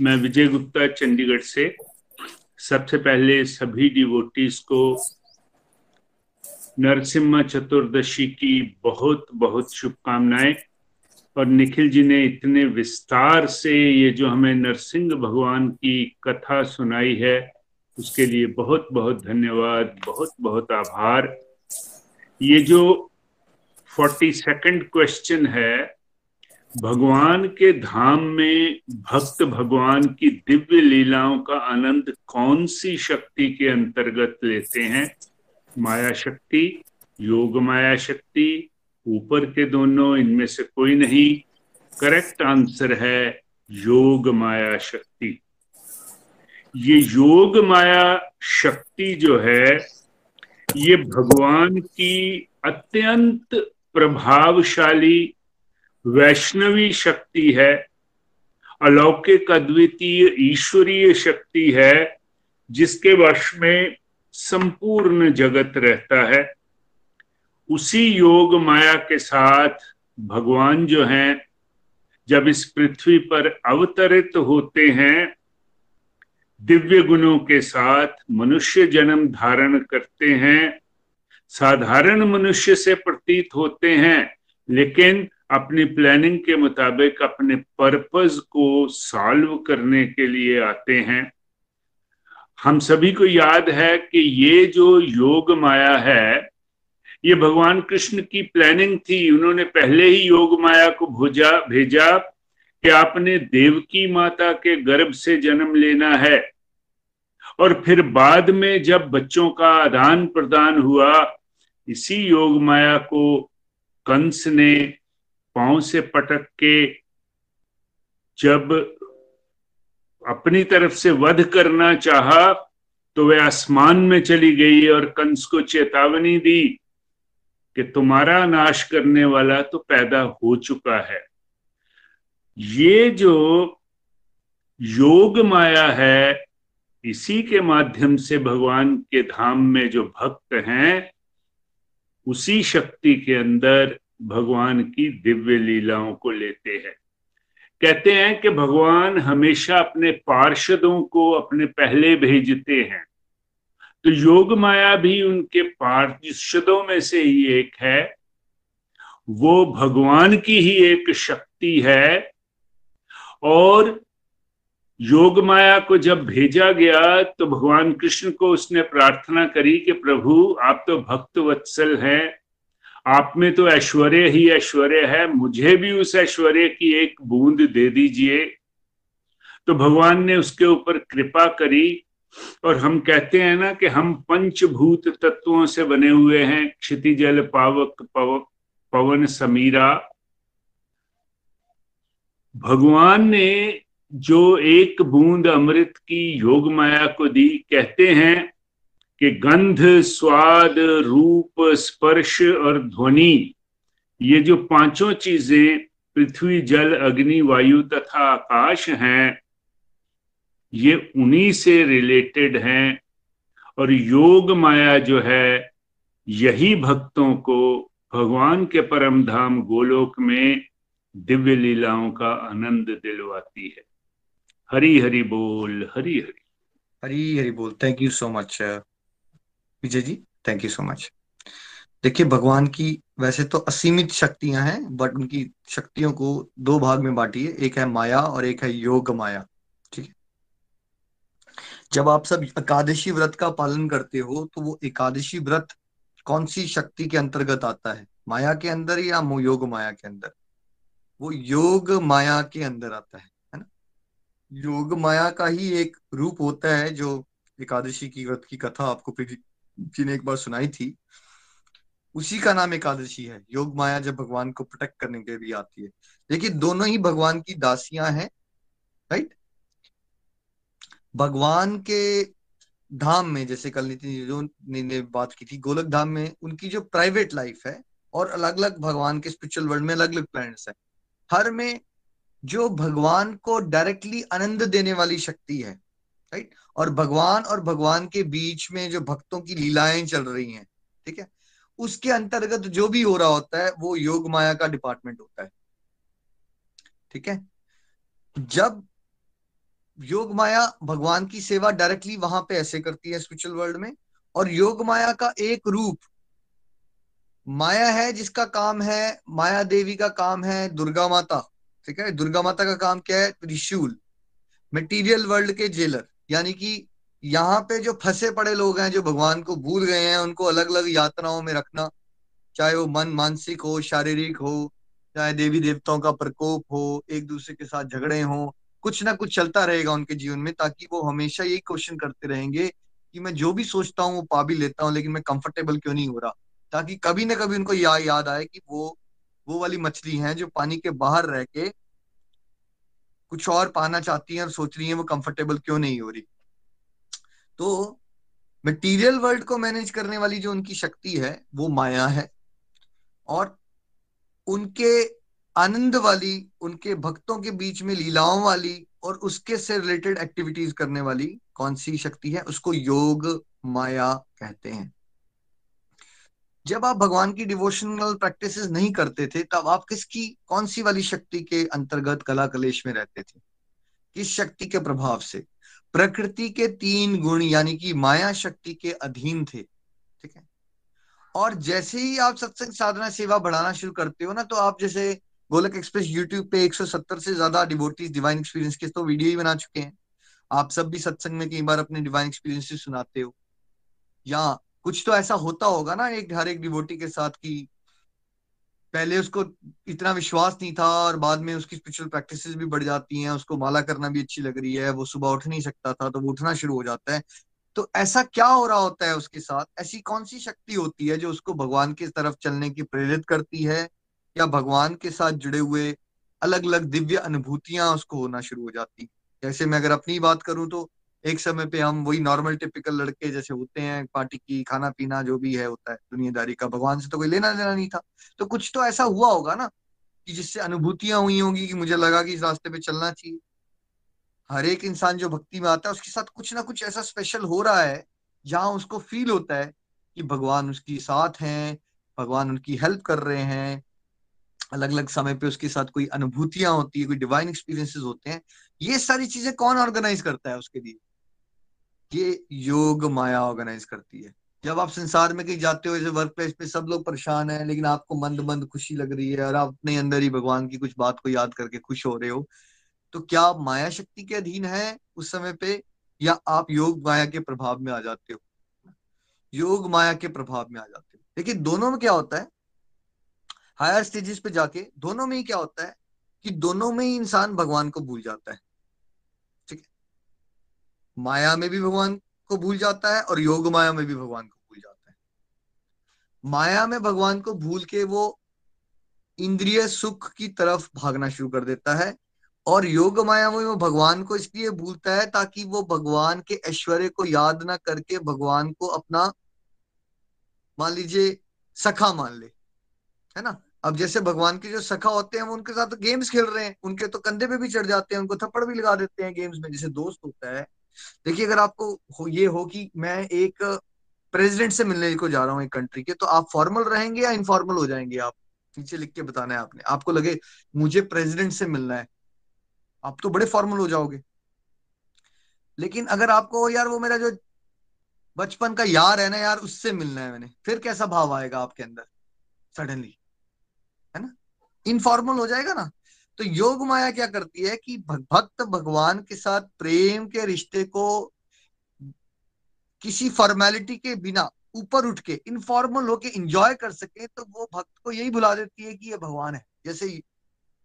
मैं विजय गुप्ता चंडीगढ़ से। सबसे पहले सभी डिवोटीज को नरसिम्हा चतुर्दशी की बहुत बहुत शुभकामनाएँ। और निखिल जी ने इतने विस्तार से ये जो हमें नरसिंह भगवान की कथा सुनाई है उसके लिए बहुत बहुत धन्यवाद बहुत बहुत आभार। ये जो फोर्टी सेकेंड क्वेश्चन है, भगवान के धाम में भक्त भगवान की दिव्य लीलाओं का आनंद कौन सी शक्ति के अंतर्गत लेते हैं? माया शक्ति, योग माया शक्ति, ऊपर के दोनों, इनमें से कोई नहीं। करेक्ट आंसर है योग माया शक्ति। ये योग माया शक्ति जो है ये भगवान की अत्यंत प्रभावशाली वैष्णवी शक्ति है, अलौकिक अद्वितीय ईश्वरीय शक्ति है, जिसके वश में संपूर्ण जगत रहता है। उसी योग माया के साथ भगवान जो हैं, जब इस पृथ्वी पर अवतरित होते हैं दिव्य गुणों के साथ मनुष्य जन्म धारण करते हैं। साधारण मनुष्य से प्रतीत होते हैं, लेकिन अपनी प्लानिंग के मुताबिक अपने पर्पज को सॉल्व करने के लिए आते हैं। हम सभी को याद है कि ये जो योग माया है, ये भगवान कृष्ण की प्लानिंग थी। उन्होंने पहले ही योग माया को भुजा, भेजा। कि आपने देवकी माता के गर्भ से जन्म लेना है। और फिर बाद में जब बच्चों का आदान प्रदान हुआ, इसी योग माया को कंस ने पाँव से पटक के जब अपनी तरफ़ से वध करना चाहा तो वह आसमान में चली गई और कंस को चेतावनी दी कि तुम्हारा नाश करने वाला तो पैदा हो चुका है। ये जो योग माया है, इसी के माध्यम से भगवान के धाम में जो भक्त हैं, उसी शक्ति के अंदर भगवान की दिव्य लीलाओं को लेते हैं। कहते हैं कि भगवान हमेशा अपने पार्षदों को अपने पहले भेजते हैं। तो योग माया भी उनके पार्षदों में से ही एक है। वो भगवान की ही एक शक्ति है और योग माया को जब भेजा गया तो भगवान कृष्ण को उसने प्रार्थना करी कि प्रभु, आप तो भक्त वत्सल हैं। आप में तो ऐश्वर्य ही ऐश्वर्य है। मुझे भी उस ऐश्वर्य की एक बूंद दे दीजिए। तो भगवान ने उसके ऊपर कृपा करी और हम कहते हैं ना कि हम पंचभूत तत्वों से बने हुए हैं। क्षितिजल, पावक पवक पवन, समीरा। भगवान ने जो एक बूंद अमृत की योग माया को दी, कहते हैं कि गंध, स्वाद, रूप, स्पर्श और ध्वनि, ये जो पाँचों चीज़ें पृथ्वी, जल, अग्नि, वायु तथा आकाश हैं, ये उन्हीं से रिलेटेड हैं। और योग माया जो है, यही भक्तों को भगवान के परम धाम गोलोक में दिव्य लीलाओं का आनंद दिलवाती है। हरी हरी बोल हरी हरी हरी हरी बोल thank you so much Vijay ji. Thank you so much देखिए, भगवान की वैसे तो असीमित शक्तियाँ हैं बट उनकी शक्तियों को दो भाग में बांटी है एक है माया और एक है योग माया। ठीक है? जब आप सब एकादशी व्रत का पालन करते हो तो वो एकादशी व्रत कौन सी शक्ति के अंतर्गत आता है? माया के अंदर या योग माया के अंदर? वो योग माया के अंदर आता है है ना? योग माया का ही एक रूप होता है जो एकादशी की व्रत की कथा आपको जी ने एक बार सुनाई थी। उसी का नाम एकादशी है। योग माया जब भगवान को प्रोटेक्ट करने के लिए आती है। देखिए दोनों ही भगवान की दासियाँ हैं राइट भगवान के धाम में जैसे कल नितिन जो ने, ने बात की थी गोलक धाम में उनकी जो प्राइवेट लाइफ है और अलग अलग भगवान के स्पिरिचुअल वर्ल्ड में अलग अलग प्लैनेट्स है। हर में जो भगवान को डायरेक्टली आनंद देने वाली शक्ति है राइट और भगवान और भगवान के बीच में जो भक्तों की लीलाएँ चल रही हैं, ठीक है? उसके अंतर्गत जो भी हो रहा होता है, वो योग माया का डिपार्टमेंट होता है, ठीक है? जब योग माया भगवान की सेवा डायरेक्टली वहाँ पे ऐसे करती है स्पिरिचुअल वर्ल्ड में, और योग माया का एक रूप माया है जिसका काम है, माया देवी का काम है दुर्गा माता। ठीक है? दुर्गा माता का काम क्या है? त्रिशूल। मटेरियल वर्ल्ड के जेलर यानी कि यहाँ पे जो फंसे पड़े लोग हैं, जो भगवान को भूल गए हैं, उनको अलग अलग यात्राओं में रखना, चाहे वो मन मानसिक हो, शारीरिक हो, चाहे देवी देवताओं का प्रकोप हो, एक दूसरे के साथ झगड़े हो, कुछ ना कुछ चलता रहेगा उनके जीवन में, ताकि वो हमेशा यही क्वेश्चन करते रहेंगे कि मैं जो भी सोचता हूँ, वो पा भी लेता हूँ, लेकिन मैं कंफर्टेबल क्यों नहीं हो रहा? ताकि कभी ना कभी उनको या, याद आए कि वो वो वाली मछली है जो पानी के बाहर रह के कुछ और पाना चाहती हैं और सोच रही हैं वो कंफर्टेबल क्यों नहीं हो रही। तो मटेरियल वर्ल्ड को मैनेज करने वाली जो उनकी शक्ति है वो माया है। और उनके आनंद वाली उनके भक्तों के बीच में लीलाओं वाली और उसके से रिलेटेड एक्टिविटीज़ करने वाली कौन सी शक्ति है उसको योग माया कहते हैं। जब आप भगवान की डिवोशनल प्रैक्टिसेस नहीं करते थे, तब आप किसकी कौन सी वाली शक्ति के अंतर्गत कला कलेश में रहते थे? किस शक्ति के प्रभाव से? प्रकृति के तीन गुण, यानी कि माया शक्ति के अधीन थे, ठीक है? और जैसे ही आप सत्संग साधना सेवा बढ़ाना शुरू करते हो ना तो आप जैसे गोलक एक्सप्रेस यूट्यूब पे 170 से ज़्यादा डिवोटीज डिवाइन एक्सपीरियंस के तो वीडियो ही बना चुके हैं। आप सब भी सत्संग में कई बार अपने डिवाइन एक्सपीरियंस सुनाते हो। या कुछ तो ऐसा होता होगा ना एक, हर एक डिवोटी के साथ की पहले उसको इतना विश्वास नहीं था और बाद में उसकी स्पिरिचुअल प्रैक्टिसेस भी बढ़ जाती हैं, उसको माला करना भी अच्छी लग रही है, वो सुबह उठ नहीं सकता था तो वो उठना शुरू हो जाता है। तो ऐसा क्या हो रहा होता है उसके साथ? ऐसी कौन सी शक्ति होती है जो उसको भगवान की तरफ़ चलने की प्रेरित करती है या भगवान के साथ जुड़े हुए अलग अलग दिव्य अनुभूतियाँ उसको होना शुरू हो जाती जैसे मैं अगर अपनी बात करूँ तो एक समय पे हम वही नॉर्मल टिपिकल लड़के जैसे होते हैं पार्टी की खाना पीना जो भी है होता है, दुनियादारी का, भगवान से तो कोई लेना देना नहीं था। तो कुछ तो ऐसा हुआ होगा ना, कि जिससे अनुभूतियाँ हुई होंगी कि मुझे लगा कि इस रास्ते पे चलना चाहिए। हर एक इंसान जो भक्ति में आता है, उसके साथ कुछ ना कुछ ऐसा स्पेशल हो रहा है, जहाँ उसको फील होता है कि भगवान उसकी साथ हैं, भगवान उनकी हेल्प कर रहे हैं। अलग अलग समय पे उसके साथ कोई अनुभूतियाँ होती है, कोई डिवाइन एक्सपीरियंसेस होते हैं। ये सारी चीज़ें कौन ऑर्गेनाइज करता है उसके लिए? ये योग माया ऑर्गेनाइज करती है। जब आप संसार में कहीं जाते हो जैसे वर्क प्लेस पे सब लोग परेशान है, लेकिन आपको मंद मंद खुशी लग रही है और आप अपने अंदर ही भगवान की कुछ बात को याद करके खुश हो रहे हो तो क्या आप माया शक्ति के अधीन है उस समय पे, या आप योग माया के प्रभाव में आ जाते हो? योग माया के प्रभाव में आ जाते हो। लेकिन दोनों में क्या होता है हायर स्टेजेस पे जाके दोनों में ही क्या होता है कि दोनों में ही इंसान भगवान को भूल जाता है। माया में भी भगवान को भूल जाता है और योग माया में भी भगवान को भूल जाता है। माया में भगवान को भूल के वो इंद्रिय सुख की तरफ़ भागना शुरू कर देता है और योग माया में वो भगवान को इसलिए भूलता है ताकि वो भगवान के ऐश्वर्य को याद ना करके भगवान को अपना, मान लीजिए, सखा मान ले, है ना? अब जैसे भगवान के जो सखा होते हैं वो उनके साथ गेम्स खेल रहे हैं, उनके तो कंधे पे भी चढ़ जाते हैं, उनको थप्पड़ भी लगा देते हैं गेम्स में। जैसे दोस्त होता है देखिए अगर आपको हो, ये हो कि मैं एक प्रेसिडेंट से मिलने को जा रहा हूँ एक कंट्री के तो आप फॉर्मल रहेंगे या इनफॉर्मल हो जाएँगे आप? नीचे लिख के बताना है आपने। आपको लगे मुझे प्रेसिडेंट से मिलना है। आप तो बड़े फॉर्मल हो जाओगे। लेकिन अगर आपको यार वो मेरा जो बचपन का यार है ना यार उससे मिलना है मैंने। फिर कैसा भाव आएगा आपके अंदर? सडनली है ना? इनफॉर्मल हो जाएगा ना? तो योग माया क्या करती है कि भक्त भगवान के साथ प्रेम के रिश्ते को किसी फॉर्मेलिटी के बिना ऊपर उठ के इनफॉर्मल होके इंजॉय कर सके तो वो भक्त को यही भुला देती है कि ये भगवान है। जैसे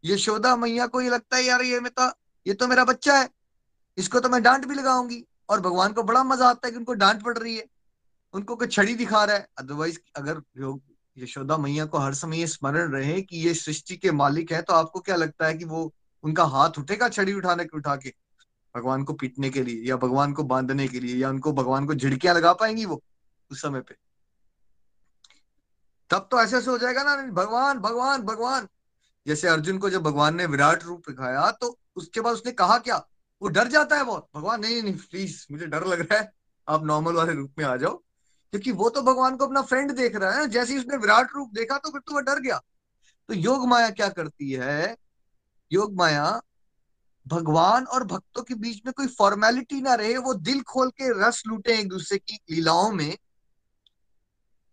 यशोदा मैया को ये लगता है, यार, ये मैं तो ये तो मेरा बच्चा है, इसको तो मैं डांट भी लगाऊँगी। और भगवान को बड़ा मज़ा आता है कि उनको डांट पड़ रही है, उनको कोई छड़ी दिखा रहा है। अदरवाइज़ अगर यशोदा मैया को हर समय स्मरण रहे कि ये सृष्टि के मालिक है तो आपको क्या लगता है कि वो उनका हाथ उठेगा छड़ी उठाने के उठा के? भगवान को पीटने के लिए या भगवान को बांधने के लिए या उनको भगवान को झिड़कियाँ लगा पाएँगी वो उस समय पे? तब तो ऐसे हो जाएगा ना, भगवान भगवान भगवान। जैसे अर्जुन को जब भगवान ने विराट रूप दिखाया तो उसके बाद उसने कहा क्या? वो डर जाता है बहुत। भगवान, नहीं नहीं प्लीज़ मुझे डर लग रहा है। आप नॉर्मल वाले रूप में आ जाओ। क्योंकि वो तो भगवान को अपना फ्रेंड देख रहा है, जैसे ही उसने विराट रूप देखा तो फिर तो वह डर गया। तो योग माया क्या करती है? योग माया भगवान और भक्तों के बीच में कोई फॉर्मेलिटी ना रहे, वो दिल खोल के रस लूटे एक दूसरे की लीलाओं में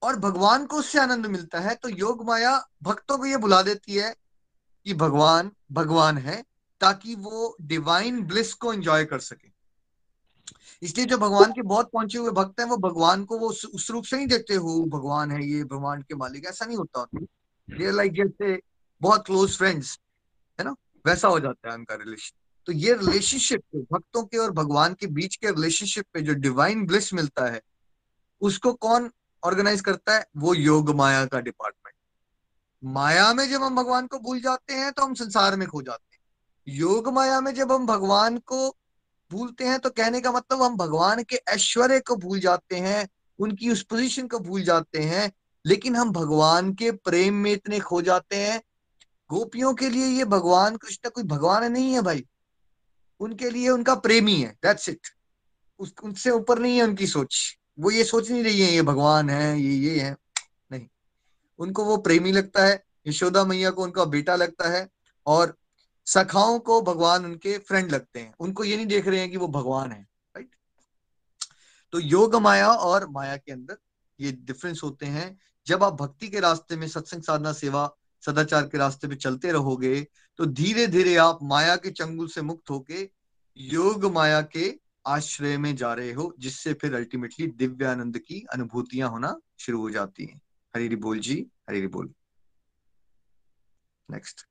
और भगवान को उससे आनंद मिलता है। तो योग माया भक्तों को ये बुला देती है कि भगवान भगवान है, ताकि वो डिवाइन ब्लिस को एंजॉय कर सके। इसलिए जो भगवान के बहुत पहुँचे हुए भक्त हैं, वो भगवान को वो उस रूप से नहीं देखते हो भगवान है ये भगवान के मालिक। ऐसा नहीं होता ये लाइक जैसे बहुत क्लोज फ्रेंड्स है ना? वैसा हो जाता है उनका रिलेशन तो ये रिलेशनशिप पे, भक्तों के और भगवान के बीच के रिलेशनशिप पे जो डिवाइन ब्लिस मिलता है, उसको कौन ऑर्गेनाइज करता है? वो योग माया का डिपार्टमेंट माया में जब हम भगवान को भूल जाते हैं तो हम संसार में खो जाते हैं। योग माया में जब हम भगवान को भूलते हैं तो कहने का मतलब हम भगवान के ऐश्वर्य को भूल जाते हैं, उनकी उस पोजीशन को भूल जाते हैं, लेकिन हम भगवान के प्रेम में इतने खो जाते हैं। गोपियों के लिए ये भगवान कृष्ण कोई भगवान नहीं है भाई। उनके लिए उनका प्रेमी है दैट्स इट उस, उनसे ऊपर नहीं है उनकी सोच। वो ये सोच नहीं रही है, ये भगवान है, ये ये है। नहीं। उनको वो प्रेमी लगता है, यशोदा मैया को उनका बेटा लगता है, और सखाओं को भगवान उनके फ्रेंड लगते हैं। उनको ये नहीं देख रहे हैं कि वो भगवान है राइट तो योग माया और माया के अंदर ये डिफरेंस होते हैं। जब आप भक्ति के रास्ते में, सत्संग साधना, सेवा, सदाचार के रास्ते पे चलते रहोगे तो धीरे धीरे आप माया के चंगुल से मुक्त होके योग माया के आश्रय में जा रहे हो, जिससे फिर अल्टीमेटली दिव्यानंद की अनुभूतियाँ होना शुरू हो जाती हैं। हरी बोल जी हरी बोल। नेक्स्ट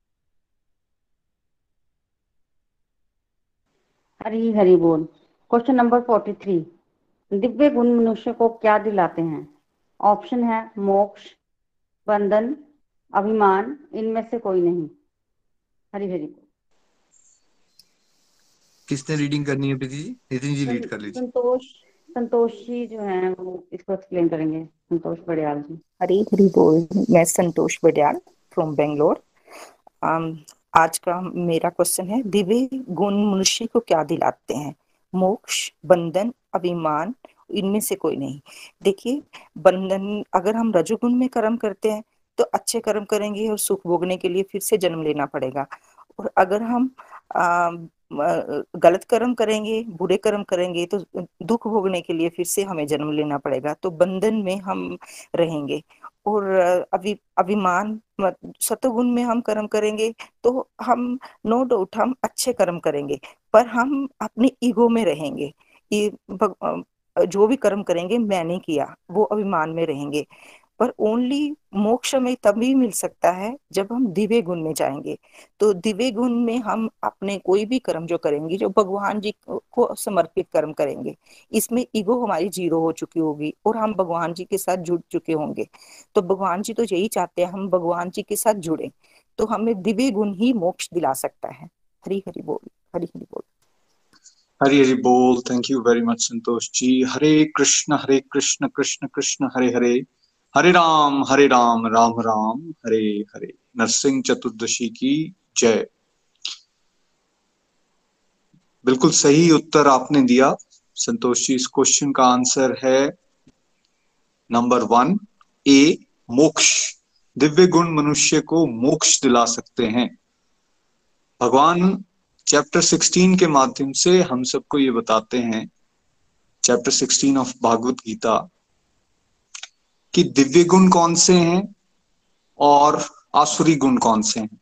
हरी हरी बोल। Question number forty three Divya गुण मनुष्य को क्या दिलाते हैं? ऑप्शन है मोक्ष बंधन अभिमान इनमें से कोई नहीं। हरी हरी बोल। किसने रीडिंग करनी है प्रीति जी? नितिन जी लीड कर लीजिए। संतोष संतोष जी जो है वो इसको एक्सप्लेन करेंगे। संतोष बड़ियाल जी। हरी हरी बोल। मैं संतोष बडियाल फ्रॉम बेंगलोर आज का मेरा क्वेश्चन है दिव्य गुण मनुष्य को क्या दिलाते हैं? मोक्ष बंधन अभिमान इनमें से कोई नहीं। देखिए बंधन अगर हम रजोगुण में कर्म करते हैं तो अच्छे कर्म करेंगे और सुख भोगने के लिए फिर से जन्म लेना पड़ेगा। और अगर हम आ, गलत कर्म करेंगे बुरे कर्म करेंगे तो दुख भोगने के लिए फिर से हमें जन्म लेना पड़ेगा। तो बंधन में हम रहेंगे। और अभी, अभिमान सतगुण में हम कर्म करेंगे तो हम नो डाउट हम अच्छे कर्म करेंगे, पर हम अपने ईगो में रहेंगे। जो भी कर्म करेंगे, मैंने किया, वो अभिमान में रहेंगे। पर ओनली मोक्ष में तभी मिल सकता है जब हम दिव्य गुण में जाएँगे। तो दिव्य गुण में हम अपने कोई भी कर्म जो करेंगे, जो भगवान जी को समर्पित कर्म करेंगे, इसमें ईगो हमारी ज़ीरो हो चुकी होगी और हम भगवान जी के साथ जुड़ चुके होंगे। तो भगवान जी तो यही चाहते हैं, हम भगवान जी के साथ जुड़े तो हमें दिव्य गुण ही मोक्ष दिला सकता है। हरी हरी बोल, हरी हरी बोल। हरी हरी बोल thank you very much Santosh ji. Hare Krishna Hare Krishna Krishna Krishna, Hare Hare. Hare Ram Hare Ram Ram Ram, Hare Hare. Narasimha Chaturdashi की जय। बिल्कुल सही उत्तर आपने दिया। संतोष जी, इस क्वेश्चन का आंसर है नंबर वन ए मोक्ष। दिव्य गुण मनुष्य को मोक्ष दिला सकते हैं। भगवान चैप्टर 16 के माध्यम से हम सबको ये बताते हैं। चैप्टर 16 ऑफ़ भागवत गीता कि दिव्य गुण कौन से हैं और आसुरी गुण कौन से हैं?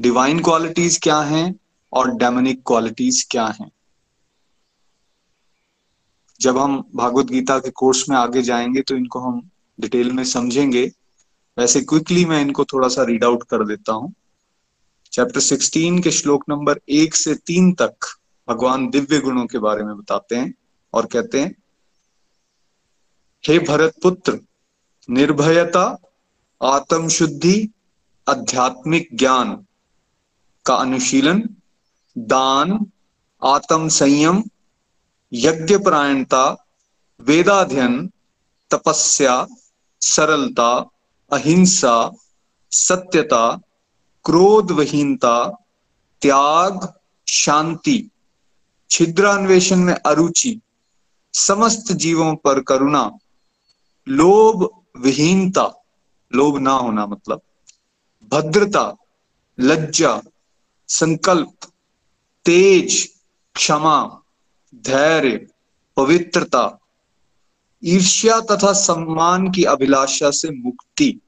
डिवाइन क्वालिटीज क्या हैं और डेमोनिक क्वालिटीज क्या हैं? जब हम भागवत गीता के कोर्स में आगे जाएँगे तो इनको हम डिटेल में समझेंगे। वैसे क्विकली मैं इनको थोड़ा सा रीड आउट कर देता हूँ। चैप्टर 16 के श्लोक नंबर एक से तीन तक भगवान दिव्य गुणों के बारे में बताते हैं और कहते हैं, हे भरत पुत्र निर्भयता आत्म शुद्धि आध्यात्मिक ज्ञान का अनुशीलन, दान आत्म संयम यज्ञ परायणता वेदाध्ययन, तपस्या, सरलता, अहिंसा, सत्यता, क्रोधवहीनता, त्याग, शांति, छिद्रान्वेषण में अरुचि, समस्त जीवों पर करुणा, लोभ विहीनता, लोभ ना होना मतलब। भद्रता, लज्जा, संकल्प, तेज, क्षमा, धैर्य, पवित्रता, ईर्ष्या तथा सम्मान की अभिलाषा से मुक्ति,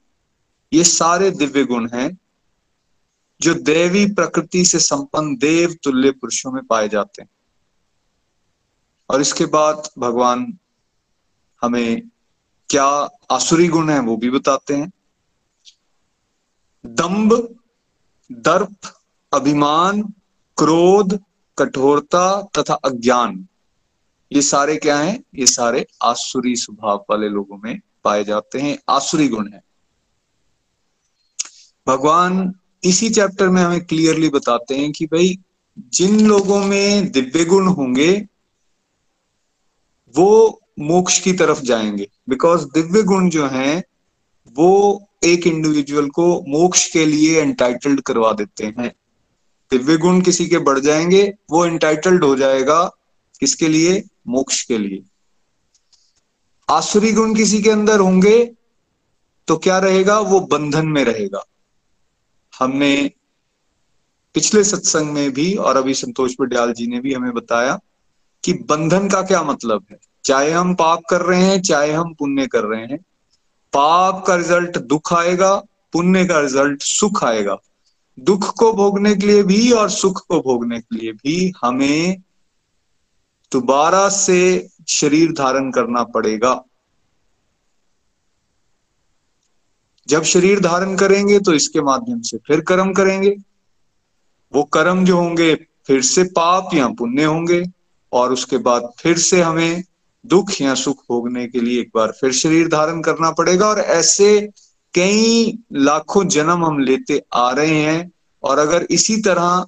ये सारे दिव्य गुण हैं, जो देवी प्रकृति से संपन्न देव तुल्य पुरुषों में पाए जाते हैं। और इसके बाद भगवान हमें क्या आसुरी गुण है वो भी बताते हैं। दंभ, दर्प, अभिमान, क्रोध, कठोरता तथा अज्ञान। ये सारे क्या हैं? ये सारे आसुरी स्वभाव वाले लोगों में पाए जाते हैं। आसुरी गुण है। भगवान इसी चैप्टर में हमें क्लियरली बताते हैं कि भाई, जिन लोगों में दिव्य गुण होंगे, वो मोक्ष की तरफ़ जाएँगे। बिकॉज़ दिव्य गुण जो हैं, वो एक इंडिविजुअल को मोक्ष के लिए एंटाइटल्ड करवा देते हैं। दिव्य गुण किसी के बढ़ जाएँगे, वो एंटाइटल्ड हो जाएगा किसके लिए? मोक्ष के लिए। आसुरी गुण किसी के अंदर होंगे तो क्या रहेगा? वो बंधन में रहेगा। हमने पिछले सत्संग में भी और अभी संतोष पटियाल जी ने भी हमें बताया कि बंधन का क्या मतलब है। चाहे हम पाप कर रहे हैं, चाहे हम पुण्य कर रहे हैं। पाप का रिज़ल्ट दुख आएगा, पुण्य का रिज़ल्ट सुख आएगा। दुख को भोगने के लिए भी और सुख को भोगने के लिए भी हमें दोबारा से शरीर धारण करना पड़ेगा। जब शरीर धारण करेंगे तो इसके माध्यम से फिर कर्म करेंगे। वो कर्म जो होंगे, फिर से पाप या पुण्य होंगे और उसके बाद फिर से हमें दुख या सुख भोगने के लिए एक बार फिर शरीर धारण करना पड़ेगा। और ऐसे कई लाखों जन्म हम लेते आ रहे हैं और अगर इसी तरह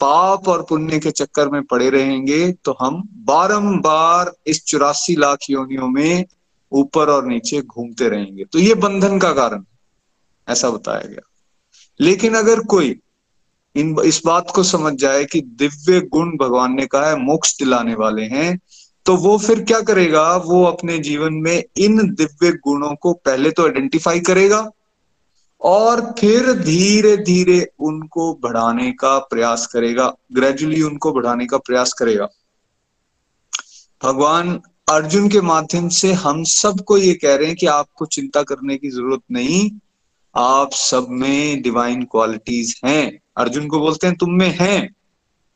पाप और पुण्य के चक्कर में पड़े रहेंगे तो हम बारंबार इस चौरासी लाख योनियों में ऊपर और नीचे घूमते रहेंगे। तो ये बंधन का कारण ऐसा बताया गया। लेकिन अगर कोई इन, इस बात को समझ जाए कि दिव्य गुण भगवान ने कहा है, मोक्ष दिलाने वाले हैं तो वो फिर क्या करेगा? वो अपने जीवन में इन दिव्य गुणों को पहले तो आइडेंटिफाई करेगा और फिर धीरे धीरे उनको बढ़ाने का प्रयास करेगा। ग्रेजुअली उनको बढ़ाने का प्रयास करेगा। भगवान अर्जुन के माध्यम से हम सबको ये कह रहे हैं कि आपको चिंता करने की ज़रूरत नहीं। आप सब में डिवाइन क्वालिटीज हैं। अर्जुन को बोलते हैं, तुम में हैं।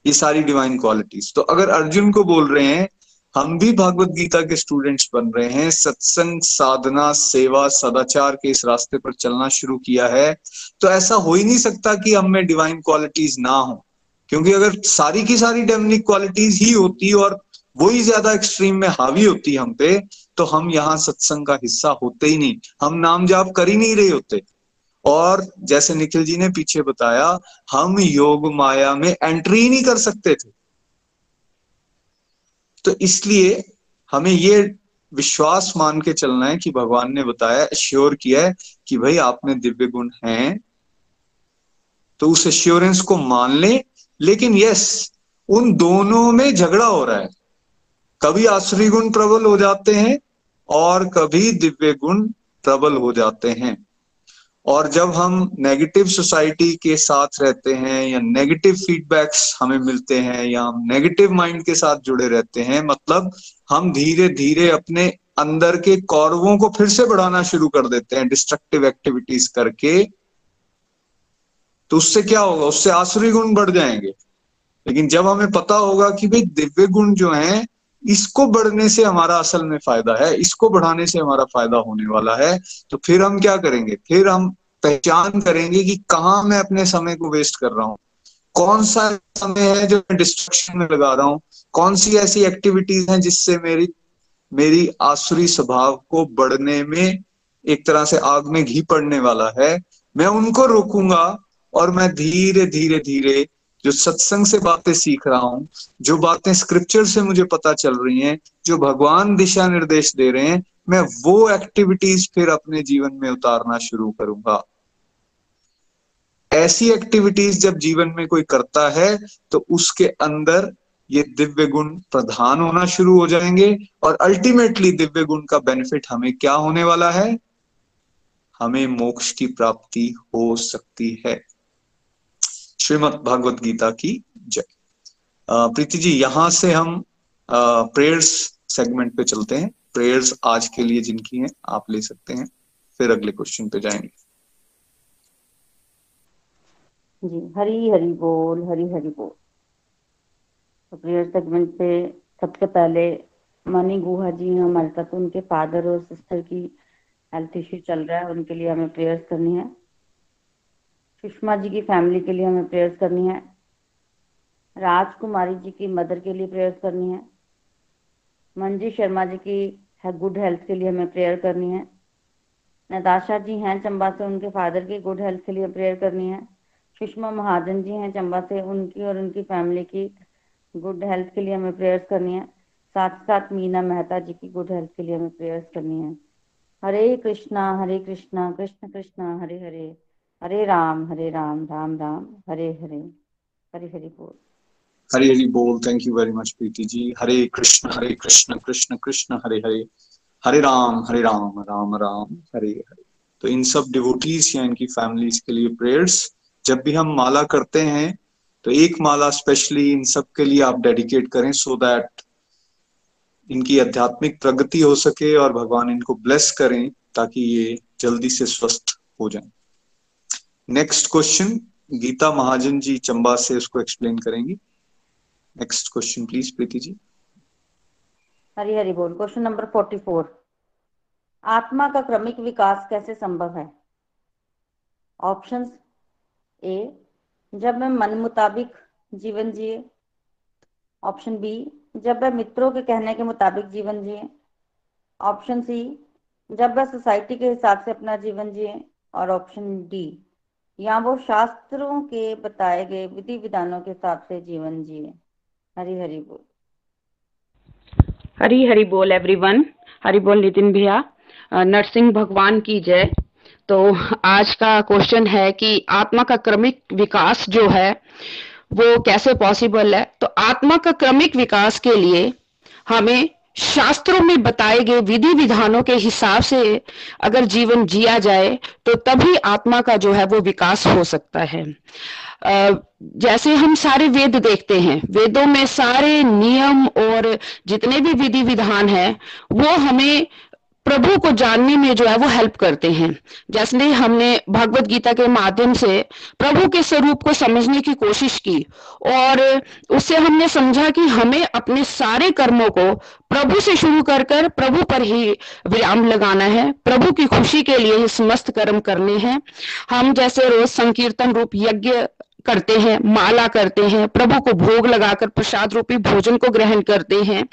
ये सारी डिवाइन क्वालिटीज तो अगर अर्जुन को बोल रहे हैं हम भी भागवत गीता के स्टूडेंट्स बन रहे हैं। सत्संग, साधना, सेवा, सदाचार के इस रास्ते पर चलना शुरू किया है। तो ऐसा हो ही नहीं सकता कि हम में डिवाइन क्वालिटीज ना हो। क्योंकि अगर सारी की सारी डेमनिक क्वालिटीज ही होती और वही ज़्यादा एक्सट्रीम में हावी होती हम पे तो हम यहाँ सत्संग का हिस्सा होते ही नहीं। हम नाम जाप कर ही नहीं रहे होते। और जैसे निखिल जी ने पीछे बताया, हम योग माया में एंट्री ही नहीं कर सकते थे। तो इसलिए हमें ये विश्वास मान के चलना है कि भगवान ने बताया, श्योर किया है कि भाई आप में दिव्य गुण हैं तो उस एश्योरेंस को मान ले। लेकिन यस उन दोनों में झगड़ा हो रहा है। कभी आसुरी गुण प्रबल हो जाते हैं और कभी दिव्य गुण प्रबल हो जाते हैं। और जब हम नेगेटिव सोसाइटी के साथ रहते हैं या नेगेटिव फीडबैक्स हमें मिलते हैं या हम नेगेटिव माइंड के साथ जुड़े रहते हैं मतलब हम धीरे धीरे अपने अंदर के कौरवों को फिर से बढ़ाना शुरू कर देते हैं डिस्ट्रक्टिव एक्टिविटीज़ करके तो उससे क्या होगा? उससे आसुरी गुण बढ़ जाएँगे। लेकिन जब हमें पता होगा कि भाई दिव्य गुण जो हैं इसको बढ़ने से हमारा असल में फ़ायदा है, इसको बढ़ाने से हमारा फ़ायदा होने वाला है। तो फिर हम क्या करेंगे? फिर हम पहचान करेंगे कि कहाँ मैं अपने समय को वेस्ट कर रहा हूँ। कौन सा समय है जो मैं डिस्ट्रक्शन में लगा रहा हूँ? कौन सी ऐसी एक्टिविटीज़ हैं जिससे मेरी मेरी आसुरी स्वभाव को बढ़ने में एक तरह से आग में घी पड़ने वाला है? मैं उनको रोकूँगा और मैं धीरे धीरे धीरे जो सत्संग से बातें सीख रहा हूँ, जो बातें स्क्रिप्चर से मुझे पता चल रही हैं, जो भगवान दिशा निर्देश दे रहे हैं, मैं वो एक्टिविटीज़ फिर अपने जीवन में उतारना शुरू करूँगा। ऐसी एक्टिविटीज़ जब जीवन में कोई करता है तो उसके अंदर ये दिव्य गुण प्रधान होना शुरू हो जाएँगे, और अल्टीमेटली दिव्य गुण का बेनिफिट हमें क्या होने वाला है? हमें मोक्ष की प्राप्ति हो सकती है। श्रीमद भागवत गीता की जय। प्रीति जी, यहाँ से हम प्रेयर्स सेगमेंट पे चलते हैं। प्रेयर्स आज के लिए जिनकी हैं, आप ले सकते हैं। फिर अगले क्वेश्चन पे जाएँगे। जी, हरी हरी बोल, हरी हरी बोल। तो प्रेयर सेगमेंट पे सबसे पहले मनी गुहा जी हैं, हमारे साथ उनके फादर और सिस्टर की हेल्थ इश्यू चल रहा है, उनके लिए हमें प्रेयर्स करनी है। सुषमा जी की फैमिली के लिए हमें प्रेयर्स करनी है। राजकुमारी जी की मदर के लिए प्रेयर्स करनी है। मंजी शर्मा जी की है गुड हेल्थ के लिए हमें प्रेयर करनी है। नताशा जी हैं चंबा से, उनके फादर की गुड हेल्थ के लिए प्रेयर करनी है। सुषमा महाजन जी हैं चंबा से, उनकी और उनकी फैमिली की गुड हेल्थ के लिए हमें प्रेयर्स करनी है। साथ साथ मीना मेहता जी की गुड हेल्थ के लिए हमें प्रेयर्स करनी है। हरे कृष्णा हरे कृष्णा, कृष्ण कृष्णा, हरे हरे। हरे राम हरे राम राम राम, हरे हरे हरे हरे बोल। हरे, हरी बोल। Thank you very much Preeti ji Hare Krishna Hare Krishna Krishna Krishna, Hare Hare. Hare Ram Hare Ram Ram Ram, Hare Hare. तो इन सब डिवोटीज या इनकी फैमिलीज़ के लिए प्रेयर्स जब भी हम माला करते हैं तो एक माला स्पेशली इन सब के लिए आप डेडिकेट करें सो so दैट इनकी आध्यात्मिक प्रगति हो सके और भगवान इनको ब्लेस करें ताकि ये जल्दी से स्वस्थ हो जाएँ। नेक्स्ट क्वेश्चन गीता महाजन जी चंबा से उसको एक्सप्लेन करेंगी। Next question please Preeti ji Hari Hari बोल। क्वेश्चन नंबर फोर्टी फोर आत्मा का क्रमिक विकास कैसे संभव है? ऑप्शन ए जब मैं मन मुताबिक जीवन जिए। ऑप्शन बी जब वह मित्रों के कहने के मुताबिक जीवन जिए। ऑप्शन सी जब वह सोसाइटी के हिसाब से अपना जीवन जिए। और ऑप्शन डी या वो शास्त्रों के बताए गए विधि विधानों के हिसाब से जीवन जिए। हरी हरी बोल। हरी हरी बोल एवरीवन हरी बोल, नितिन भैया। नरसिंह भगवान की जय। तो आज का क्वेश्चन है कि आत्मा का क्रमिक विकास जो है, वो कैसे पॉसिबल है? तो आत्मा का क्रमिक विकास के लिए हमें शास्त्रों में बताए गए विधि विधानों के हिसाब से अगर जीवन जिया जाए तो तभी आत्मा का जो है वो विकास हो सकता है। जैसे हम सारे वेद देखते हैं, वेदों में सारे नियम और जितने भी विधि विधान है, वो हमें प्रभु को जानने में जो है वो हेल्प करते हैं। जैसे हमने भगवत गीता के माध्यम से प्रभु के स्वरूप को समझने की कोशिश की और उससे हमने समझा कि हमें अपने सारे कर्मों को प्रभु से शुरू कर कर प्रभु पर ही विराम लगाना है। प्रभु की खुशी के लिए ही समस्त कर्म करने हैं। हम जैसे रोज संकीर्तन रूप यज्ञ करते हैं, माला करते हैं, प्रभु को भोग लगाकर प्रसाद रूपी भोजन को ग्रहण करते हैं।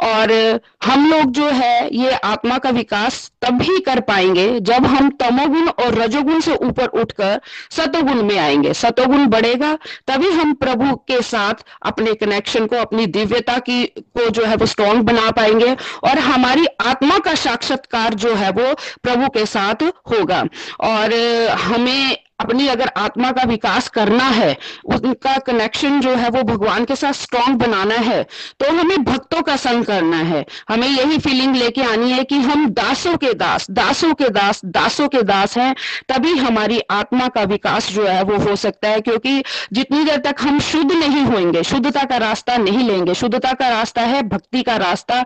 और हम लोग जो है, ये आत्मा का विकास तब तभी कर पाएँगे जब हम तमोगुण और रजोगुण से ऊपर उठकर सतोगुण में आएँगे। सतोगुण बढ़ेगा, तभी हम प्रभु के साथ अपने कनेक्शन को, अपनी दिव्यता की, को जो है वो स्ट्रॉन्ग बना पाएँगे और हमारी आत्मा का साक्षात्कार जो है वो प्रभु के साथ होगा। और हमें अपनी अगर आत्मा का विकास करना है, उनका कनेक्शन जो है वो भगवान के साथ स्ट्रॉन्ग बनाना है तो हमें भक्तों का संग करना है। हमें यही फीलिंग लेके आनी है कि हम दासों के दास, दासों के दास, दासों के दास हैं, तभी हमारी आत्मा का विकास जो है वो हो सकता है, क्योंकि जितनी देर तक हम शुद्ध नहीं होंगे, शुद्धता का रास्ता नहीं लेंगे, शुद्धता का रास्ता है, भक्ति का रास्ता,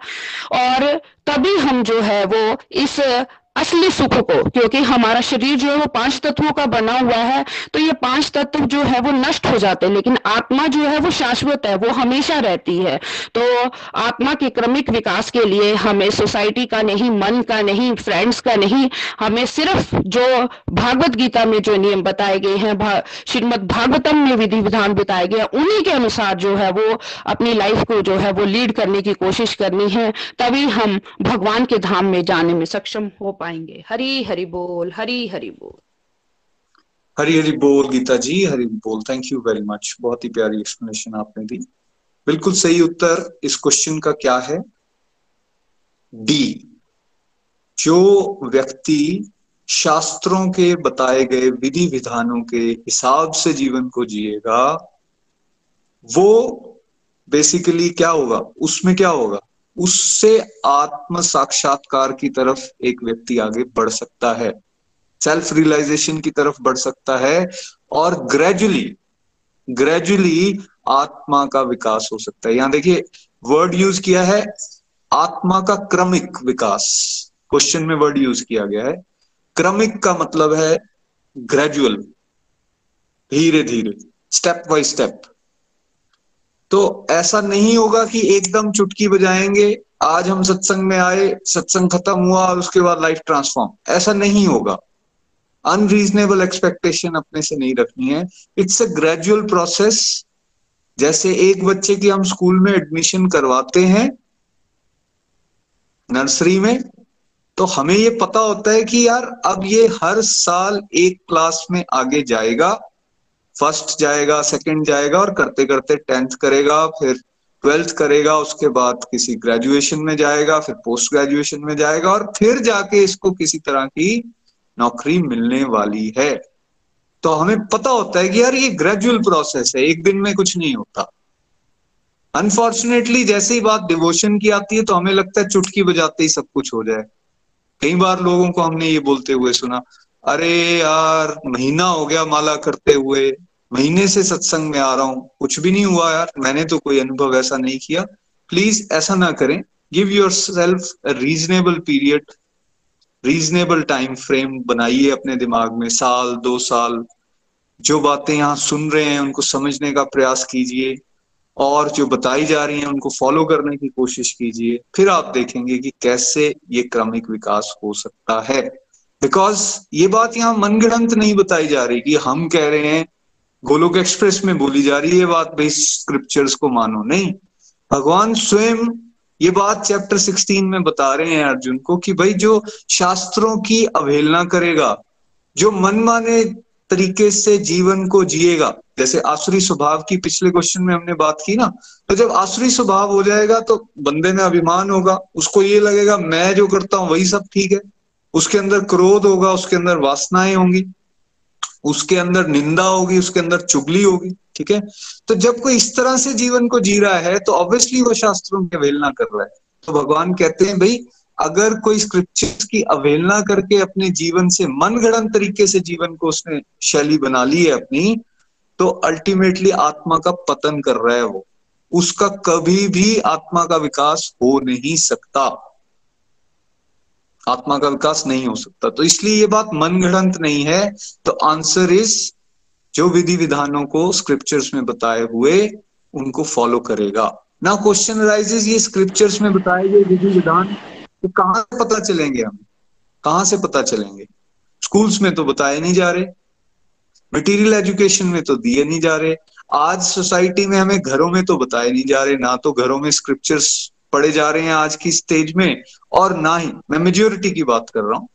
और तभी हम जो है वो इस असली सुख को, क्योंकि हमारा शरीर जो है वो पाँच तत्वों का बना हुआ है तो ये पाँच तत्व जो है वो नष्ट हो जाते हैं, लेकिन आत्मा जो है वो शाश्वत है, वो हमेशा रहती है। तो आत्मा के क्रमिक विकास के लिए हमें सोसाइटी का नहीं, मन का नहीं, फ्रेंड्स का नहीं, हमें सिर्फ़ जो भागवत गीता में जो नियम बताए गए हैं श्रीमद भागवतम में विधि विधान बताए गए उन्हीं के अनुसार जो है वो अपनी लाइफ को जो है वो लीड करने की कोशिश करनी है, तभी हम भगवान के धाम में जाने में सक्षम हो पाए पाएँगे। हरी हरि बोल, हरी हरि बोल। हरी हरी बोल, गीता जी, हरी बोल। थैंक यू वेरी मच बहुत ही प्यारी एक्सप्लेनेशन आपने दी। बिल्कुल सही उत्तर इस क्वेश्चन का क्या है? डी जो व्यक्ति शास्त्रों के बताए गए विधि विधानों के हिसाब से जीवन को जिएगा, वो बेसिकली क्या होगा? उसमें क्या होगा? उससे आत्म साक्षात्कार की तरफ़ एक व्यक्ति आगे बढ़ सकता है। सेल्फ रियलाइजेशन की तरफ़ बढ़ सकता है और ग्रेजुअली ग्रेजुअली आत्मा का विकास हो सकता है। यहाँ देखिए वर्ड यूज़ किया है, आत्मा का क्रमिक विकास। क्वेश्चन में वर्ड यूज़ किया गया है। क्रमिक का मतलब है ग्रेजुअल धीरे धीरे स्टेप बाय स्टेप तो ऐसा नहीं होगा कि एकदम चुटकी बजाएँगे, आज हम सत्संग में आए, सत्संग खत्म हुआ और उसके बाद लाइफ ट्रांसफॉर्म ऐसा नहीं होगा। अनरीजनेबल एक्सपेक्टेशन अपने से नहीं रखनी है। इट्स अ ग्रेजुअल प्रोसेस जैसे एक बच्चे की हम स्कूल में एडमिशन करवाते हैं नर्सरी में तो हमें ये पता होता है कि यार, अब ये हर साल एक क्लास में आगे जाएगा। फ़र्स्ट जाएगा, सेकंड जाएगा और करते करते टेंथ करेगा, फिर ट्वेल्थ करेगा, उसके बाद किसी ग्रेजुएशन में जाएगा, फिर पोस्ट ग्रेजुएशन में जाएगा और फिर जाके इसको किसी तरह की नौकरी मिलने वाली है। तो हमें पता होता है कि यार ये ग्रेजुअल प्रोसेस है, एक दिन में कुछ नहीं होता। अनफॉर्चुनेटली जैसे ही बात डिवोशन की आती है तो हमें लगता है चुटकी बजाते ही सब कुछ हो जाए। कई बार लोगों को हमने ये बोलते हुए सुना, अरे यार, महीना हो गया माला करते हुए महीने से सत्संग में आ रहा हूँ। कुछ भी नहीं हुआ यार, मैंने तो कोई अनुभव ऐसा नहीं किया। प्लीज़ ऐसा ना करें। Give yourself reasonable period reasonable time frame बनाइए अपने दिमाग में। साल, दो साल, जो बातें यहाँ सुन रहे हैं, उनको समझने का प्रयास कीजिए। और जो बताई जा रही हैं, उनको फॉलो करने की कोशिश कीजिए। फिर आप देखेंगे कि कैसे ये क्रमिक विकास हो सकता है। बिकॉज़ ये बात यहाँ मनगढ़ंत नहीं बताई जा रही कि हम कह रहे हैं गोलोक एक्सप्रेस में बोली जा रही है बात, भाई स्क्रिप्चर्स को मानो। नहीं, भगवान स्वयं ये बात चैप्टर 16 में बता रहे हैं अर्जुन को कि भाई, जो शास्त्रों की अवहेलना करेगा, जो मनमाने तरीके से जीवन को जिएगा, जैसे आसुरी स्वभाव की पिछले क्वेश्चन में हमने बात की ना तो जब आसुरी स्वभाव हो जाएगा तो बंदे में अभिमान होगा, उसको ये लगेगा, मैं जो करता हूँ वही सब ठीक है, उसके अंदर क्रोध होगा, उसके अंदर वासनाएँ होंगी। उसके अंदर निंदा होगी, उसके अंदर चुगली होगी, ठीक है? तो जब कोई इस तरह से जीवन को जी रहा है तो ऑब्वियसली वो शास्त्रों की अवेलना कर रहा है। तो भगवान कहते हैं, भाई, अगर कोई स्क्रिप्चर्स की अवहेलना करके अपने जीवन से मनगढ़ंत तरीके से जीवन को उसने शैली बना ली है अपनी तो अल्टीमेटली आत्मा का पतन कर रहा है। वो उसका कभी भी आत्मा का विकास हो नहीं सकता। आत्मा का विकास नहीं हो सकता। तो इसलिए ये बात मनगढ़ंत नहीं है। तो आंसर इज़ जो विधि विधानों को स्क्रिप्चर्स में बताए हुए, उनको फॉलो करेगा। ना क्वेश्चन राइजेस ये स्क्रिप्चर्स में बताए गए विधि विधान तो कहाँ से पता चलेंगे हम? कहाँ से पता चलेंगे? स्कूल्स में तो बताए नहीं जा रहे। मटेरियल एजुकेशन में तो दिए नहीं जा रहे। आज सोसाइटी में हमें घरों में तो बताए नहीं जा रहे, ना तो घरों में स्क्रिप्चर्स पढ़े जा रहे हैं आज की स्टेज में, और ना ही, मैं मेजोरिटी की बात कर रहा हूँ,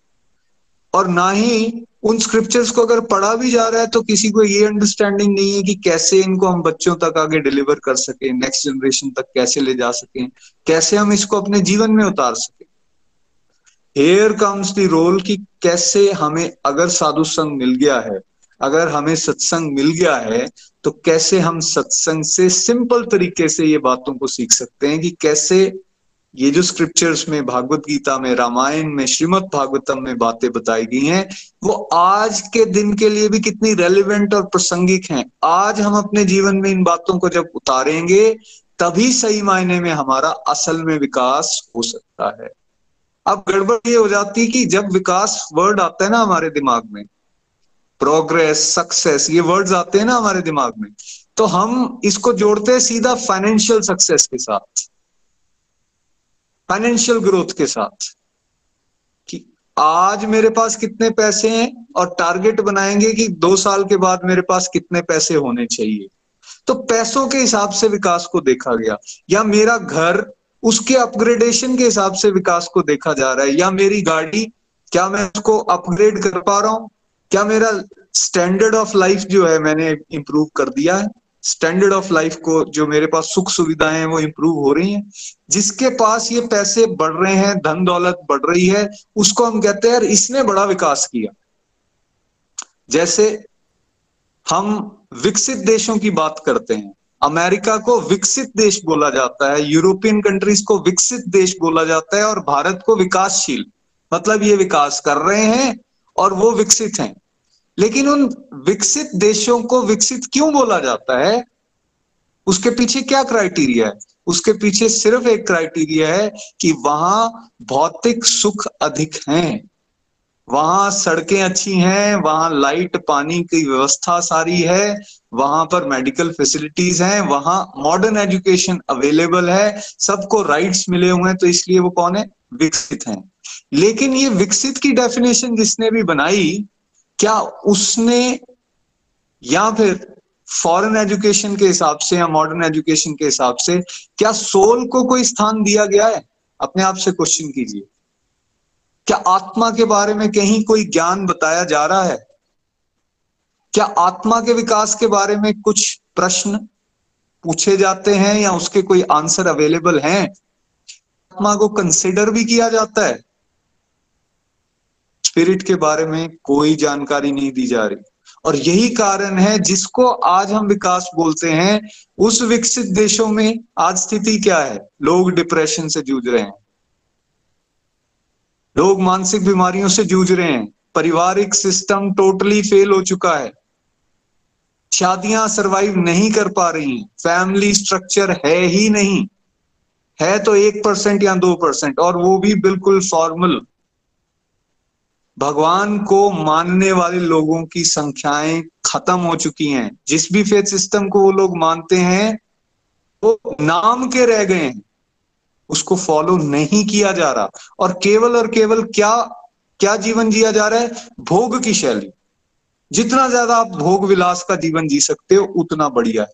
और ना ही उन स्क्रिप्चर्स को अगर पढ़ा भी जा रहा है तो किसी को ये अंडरस्टैंडिंग नहीं है कि कैसे इनको हम बच्चों तक आगे डिलीवर कर सके नेक्स्ट जनरेशन तक कैसे ले जा सके, कैसे हम इसको अपने जीवन में उतार सके। हेयर कम्स दी रोल कि कैसे हमें अगर साधु संग मिल गया है अगर हमें सत्संग मिल गया है तो कैसे हम सत्संग से सिंपल तरीके से ये बातों को सीख सकते हैं कि कैसे ये जो स्क्रिप्चर्स में, भागवत गीता में, रामायण में, श्रीमद भागवतम में बातें बताई गई हैं, वो आज के दिन के लिए भी कितनी रेलिवेंट और प्रासंगिक हैं। आज हम अपने जीवन में इन बातों को जब उतारेंगे, तभी सही मायने में हमारा असल में विकास हो सकता है। अब गड़बड़ ये हो जाती है कि जब विकास वर्ड आता है ना हमारे दिमाग में प्रोग्रेस सक्सेस ये वर्ड्स आते हैं ना हमारे दिमाग में। तो हम इसको जोड़ते हैं सीधा फाइनेंशियल सक्सेस के साथ। फाइनेंशियल ग्रोथ के साथ। कि आज मेरे पास कितने पैसे हैं और टारगेट बनाएँगे कि दो साल के बाद मेरे पास कितने पैसे होने चाहिए। तो पैसों के हिसाब से विकास को देखा गया। या मेरा घर उसके अपग्रेडेशन के हिसाब से विकास को देखा जा रहा है। या मेरी गाड़ी, क्या मैं उसको अपग्रेड कर पा रहा हूँ? क्या मेरा स्टैंडर्ड ऑफ़ लाइफ जो है मैंने इंप्रूव कर दिया है? स्टैंडर्ड ऑफ़ लाइफ को जो मेरे पास सुख सुविधाएँ हैं, वो इम्प्रूव हो रही हैं। जिसके पास ये पैसे बढ़ रहे हैं, धन दौलत बढ़ रही है, उसको हम कहते हैं यार, इसने बड़ा विकास किया। जैसे हम विकसित देशों की बात करते हैं। अमेरिका को विकसित देश बोला जाता है, यूरोपियन कंट्रीज़ को विकसित देश बोला जाता है और भारत को विकासशील मतलब ये विकास कर रहे हैं और वो विकसित हैं। लेकिन उन विकसित देशों को विकसित क्यों बोला जाता है? उसके पीछे क्या क्राइटेरिया है? उसके पीछे सिर्फ़ एक क्राइटेरिया है कि वहाँ भौतिक सुख अधिक हैं। वहाँ सड़कें अच्छी हैं, वहाँ लाइट पानी की व्यवस्था सारी है, वहाँ पर मेडिकल फैसिलिटीज़ हैं, वहाँ मॉडर्न एजुकेशन अवेलेबल है, सबको राइट्स मिले हुए हैं तो इसलिए वो कौन है? विकसित हैं। लेकिन ये विकसित की डेफिनेशन जिसने भी बनाई? क्या उसने या फिर फॉरेन एजुकेशन के हिसाब से या मॉडर्न एजुकेशन के हिसाब से, क्या सोल को कोई स्थान दिया गया है? अपने आप से क्वेश्चन कीजिए। क्या आत्मा के बारे में कहीं कोई ज्ञान बताया जा रहा है? क्या आत्मा के विकास के बारे में कुछ प्रश्न पूछे जाते हैं या उसके कोई आंसर अवेलेबल हैं? आत्मा को कंसिडर भी किया जाता है। स्पिरिट के बारे में कोई जानकारी नहीं दी जा रही। और यही कारण है जिसको आज हम विकास बोलते हैं, उस विकसित देशों में आज स्थिति क्या है? लोग डिप्रेशन से जूझ रहे हैं। लोग मानसिक बीमारियों से जूझ रहे हैं। पारिवारिक सिस्टम टोटली फेल हो चुका है। शादियाँ सरवाइव नहीं कर पा रही हैं। फैमिली स्ट्रक्चर है ही नहीं। है तो एक परसेंट या दो परसेंट और वो भी बिल्कुल फॉर्मल भगवान को मानने वाले लोगों की संख्याएँ खत्म हो चुकी हैं। जिस भी फेथ सिस्टम को वो लोग मानते हैं, वो नाम के रह गए हैं। उसको फॉलो नहीं किया जा रहा। और केवल और केवल क्या क्या जीवन जिया जा रहा है? भोग की शैली। जितना ज़्यादा आप भोग विलास का जीवन जी सकते हो, उतना बढ़िया है।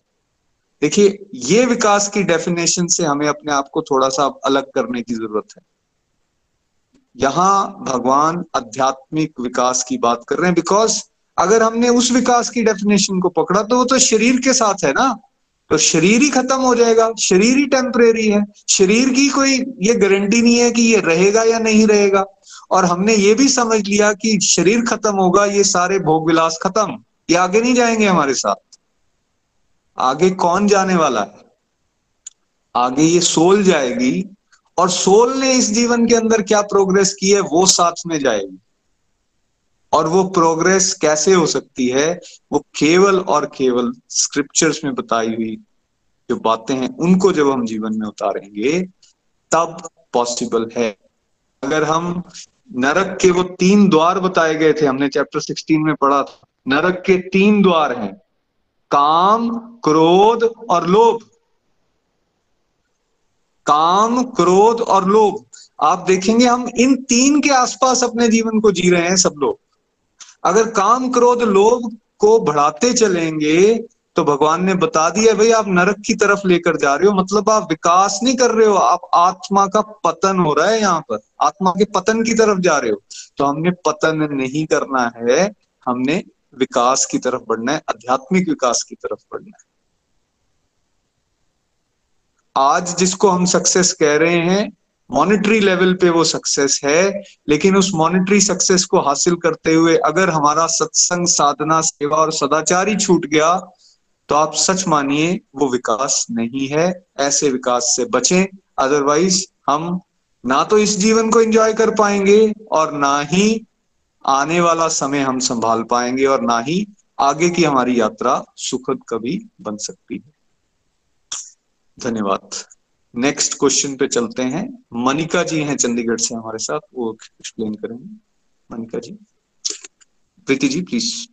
देखिए, ये विकास की डेफिनेशन से हमें अपने आप को थोड़ा सा अलग करने की ज़रूरत है। यहाँ भगवान आध्यात्मिक विकास की बात कर रहे हैं। बिकॉज़ अगर हमने उस विकास की डेफिनेशन को पकड़ा तो वो तो शरीर के साथ है ना। तो शरीर ही खत्म हो जाएगा। शरीर ही टेम्परेरी है। शरीर की कोई ये गारंटी नहीं है कि ये रहेगा या नहीं रहेगा। और हमने ये भी समझ लिया कि शरीर खत्म होगा, ये सारे भोग विलास खत्म। ये आगे नहीं जाएँगे हमारे साथ। आगे कौन जाने वाला है? आगे ये सोल जाएगी और सोल ने इस जीवन के अंदर क्या प्रोग्रेस की है, वो साथ में जाएगी। और वो प्रोग्रेस कैसे हो सकती है, वो केवल और केवल स्क्रिप्चर्स में बताई हुई जो बातें हैं, उनको जब हम जीवन में उतारेंगे, तब पॉसिबल है। अगर हम नरक के वो तीन द्वार बताए गए थे, हमने चैप्टर 16 में पढ़ा था, नरक के तीन द्वार हैं, काम, क्रोध और लोभ। काम, क्रोध और लोभ। आप देखेंगे हम इन तीन के आसपास अपने जीवन को जी रहे हैं सब लोग। अगर काम, क्रोध, लोभ को बढ़ाते चलेंगे तो भगवान ने बता दिया, भाई आप नरक की तरफ़ लेकर जा रहे हो। मतलब आप विकास नहीं कर रहे हो, आप आत्मा का पतन हो रहा है यहाँ पर। आत्मा के पतन की तरफ़ जा रहे हो। तो हमने पतन नहीं करना है, हमने विकास की तरफ़ बढ़ना है, आध्यात्मिक विकास की तरफ़ बढ़ना है। आज जिसको हम सक्सेस कह रहे हैं मॉनिटरी लेवल पे वो सक्सेस है, लेकिन उस मॉनिटरी सक्सेस को हासिल करते हुए अगर हमारा सत्संग, साधना, सेवा और सदाचार छूट गया तो आप सच मानिए, वो विकास नहीं है। ऐसे विकास से बचें। अदरवाइज़ हम ना तो इस जीवन को एंजॉय कर पाएँगे और ना ही आने वाला समय हम संभाल पाएँगे और ना ही आगे की हमारी यात्रा सुखद कभी बन सकती है। धन्यवाद। नेक्स्ट क्वेश्चन पे चलते हैं। मनिका जी हैं चंडीगढ़ से हमारे साथ वो एक्सप्लेन करेंगे। मनिका जी। प्रीति जी प्लीज़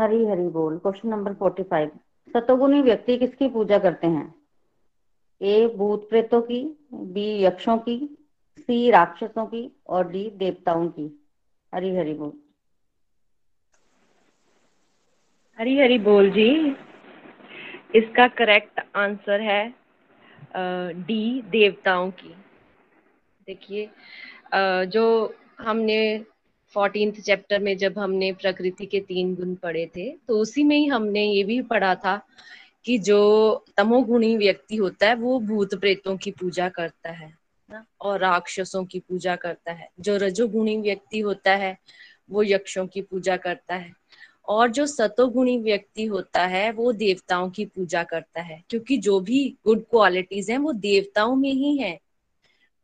हरी हरी बोल। क्वेश्चन नंबर फोर्टी फाइव सतोगुणी व्यक्ति किसकी पूजा करते हैं? ए भूत प्रेतों की बी यक्षों की सी राक्षसों की और डी देवताओं की। हरी हरी बोल। हरी हरी बोल जी। इसका करेक्ट आंसर है डी देवताओं की। देखिए जो हमने फोर्टींथ चैप्टर में जब हमने प्रकृति के तीन गुण पढ़े थे तो उसी में ही हमने ये भी पढ़ा था कि जो तमोगुणी व्यक्ति होता है, वो भूत प्रेतों की पूजा करता है, ना? और राक्षसों की पूजा करता है। जो रजोगुणी व्यक्ति होता है, वो यक्षों की पूजा करता है। और जो सतोगुणी व्यक्ति होता है, वो देवताओं की पूजा करता है, क्योंकि जो भी गुड क्वालिटीज हैं, वो देवताओं में ही हैं।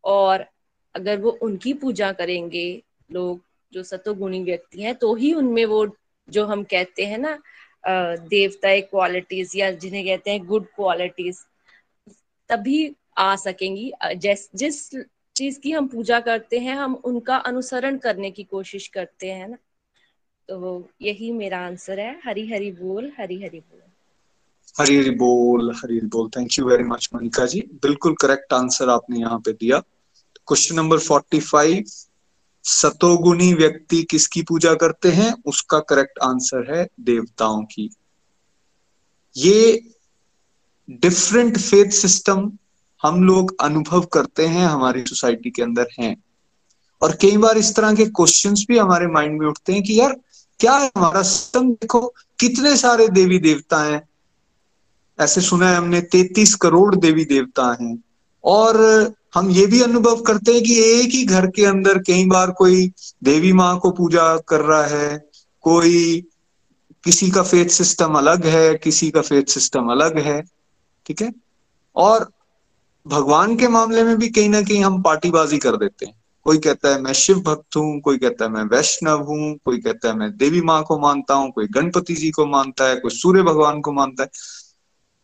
और अगर वो उनकी पूजा करेंगे, लोग जो सतोगुणी व्यक्ति हैं तो ही उनमें वो जो हम कहते हैं ना देवता क्वालिटीज या जिन्हें कहते हैं गुड क्वालिटीज तभी आ सकेंगी। जिस जिस चीज़ की हम पूजा करते हैं, हम उनका अनुसरण करने की कोशिश करते हैं ना। तो यही मेरा आंसर है। हरी हरी बोल हरी हरी बोल। हरी हरी बोल हरी हरी बोल। Thank you very much Manika ji. बिल्कुल करेक्ट आंसर आपने यहाँ पे दिया। क्वेश्चन नंबर फोर्टी फाइव सतोगुणी व्यक्ति किसकी पूजा करते हैं? उसका करेक्ट आंसर है देवताओं की। ये डिफरेंट फेथ सिस्टम हम लोग अनुभव करते हैं, हमारी सोसाइटी के अंदर हैं। और कई बार इस तरह के क्वेश्चंस भी हमारे माइंड में उठते हैं कि यार क्या है हमारा सिस्टम देखो, कितने सारे देवी देवता हैं। ऐसे सुना है हमने, तैतीस करोड़ देवी देवता हैं। और हम ये भी अनुभव करते हैं कि एक ही घर के अंदर कई बार कोई देवी माँ को पूजा कर रहा है, कोई किसी का फेथ सिस्टम अलग है, किसी का फेथ सिस्टम अलग है, ठीक है? और भगवान के मामले में भी कहीं ना कहीं हम पार्टीबाजी कर देते हैं। कोई कहता है, मैं शिव भक्त हूँ, कोई कहता है, मैं वैष्णव हूँ, कोई कहता है, मैं देवी माँ को मानता हूँ, कोई गणपति जी को मानता है, कोई सूर्य भगवान को मानता है।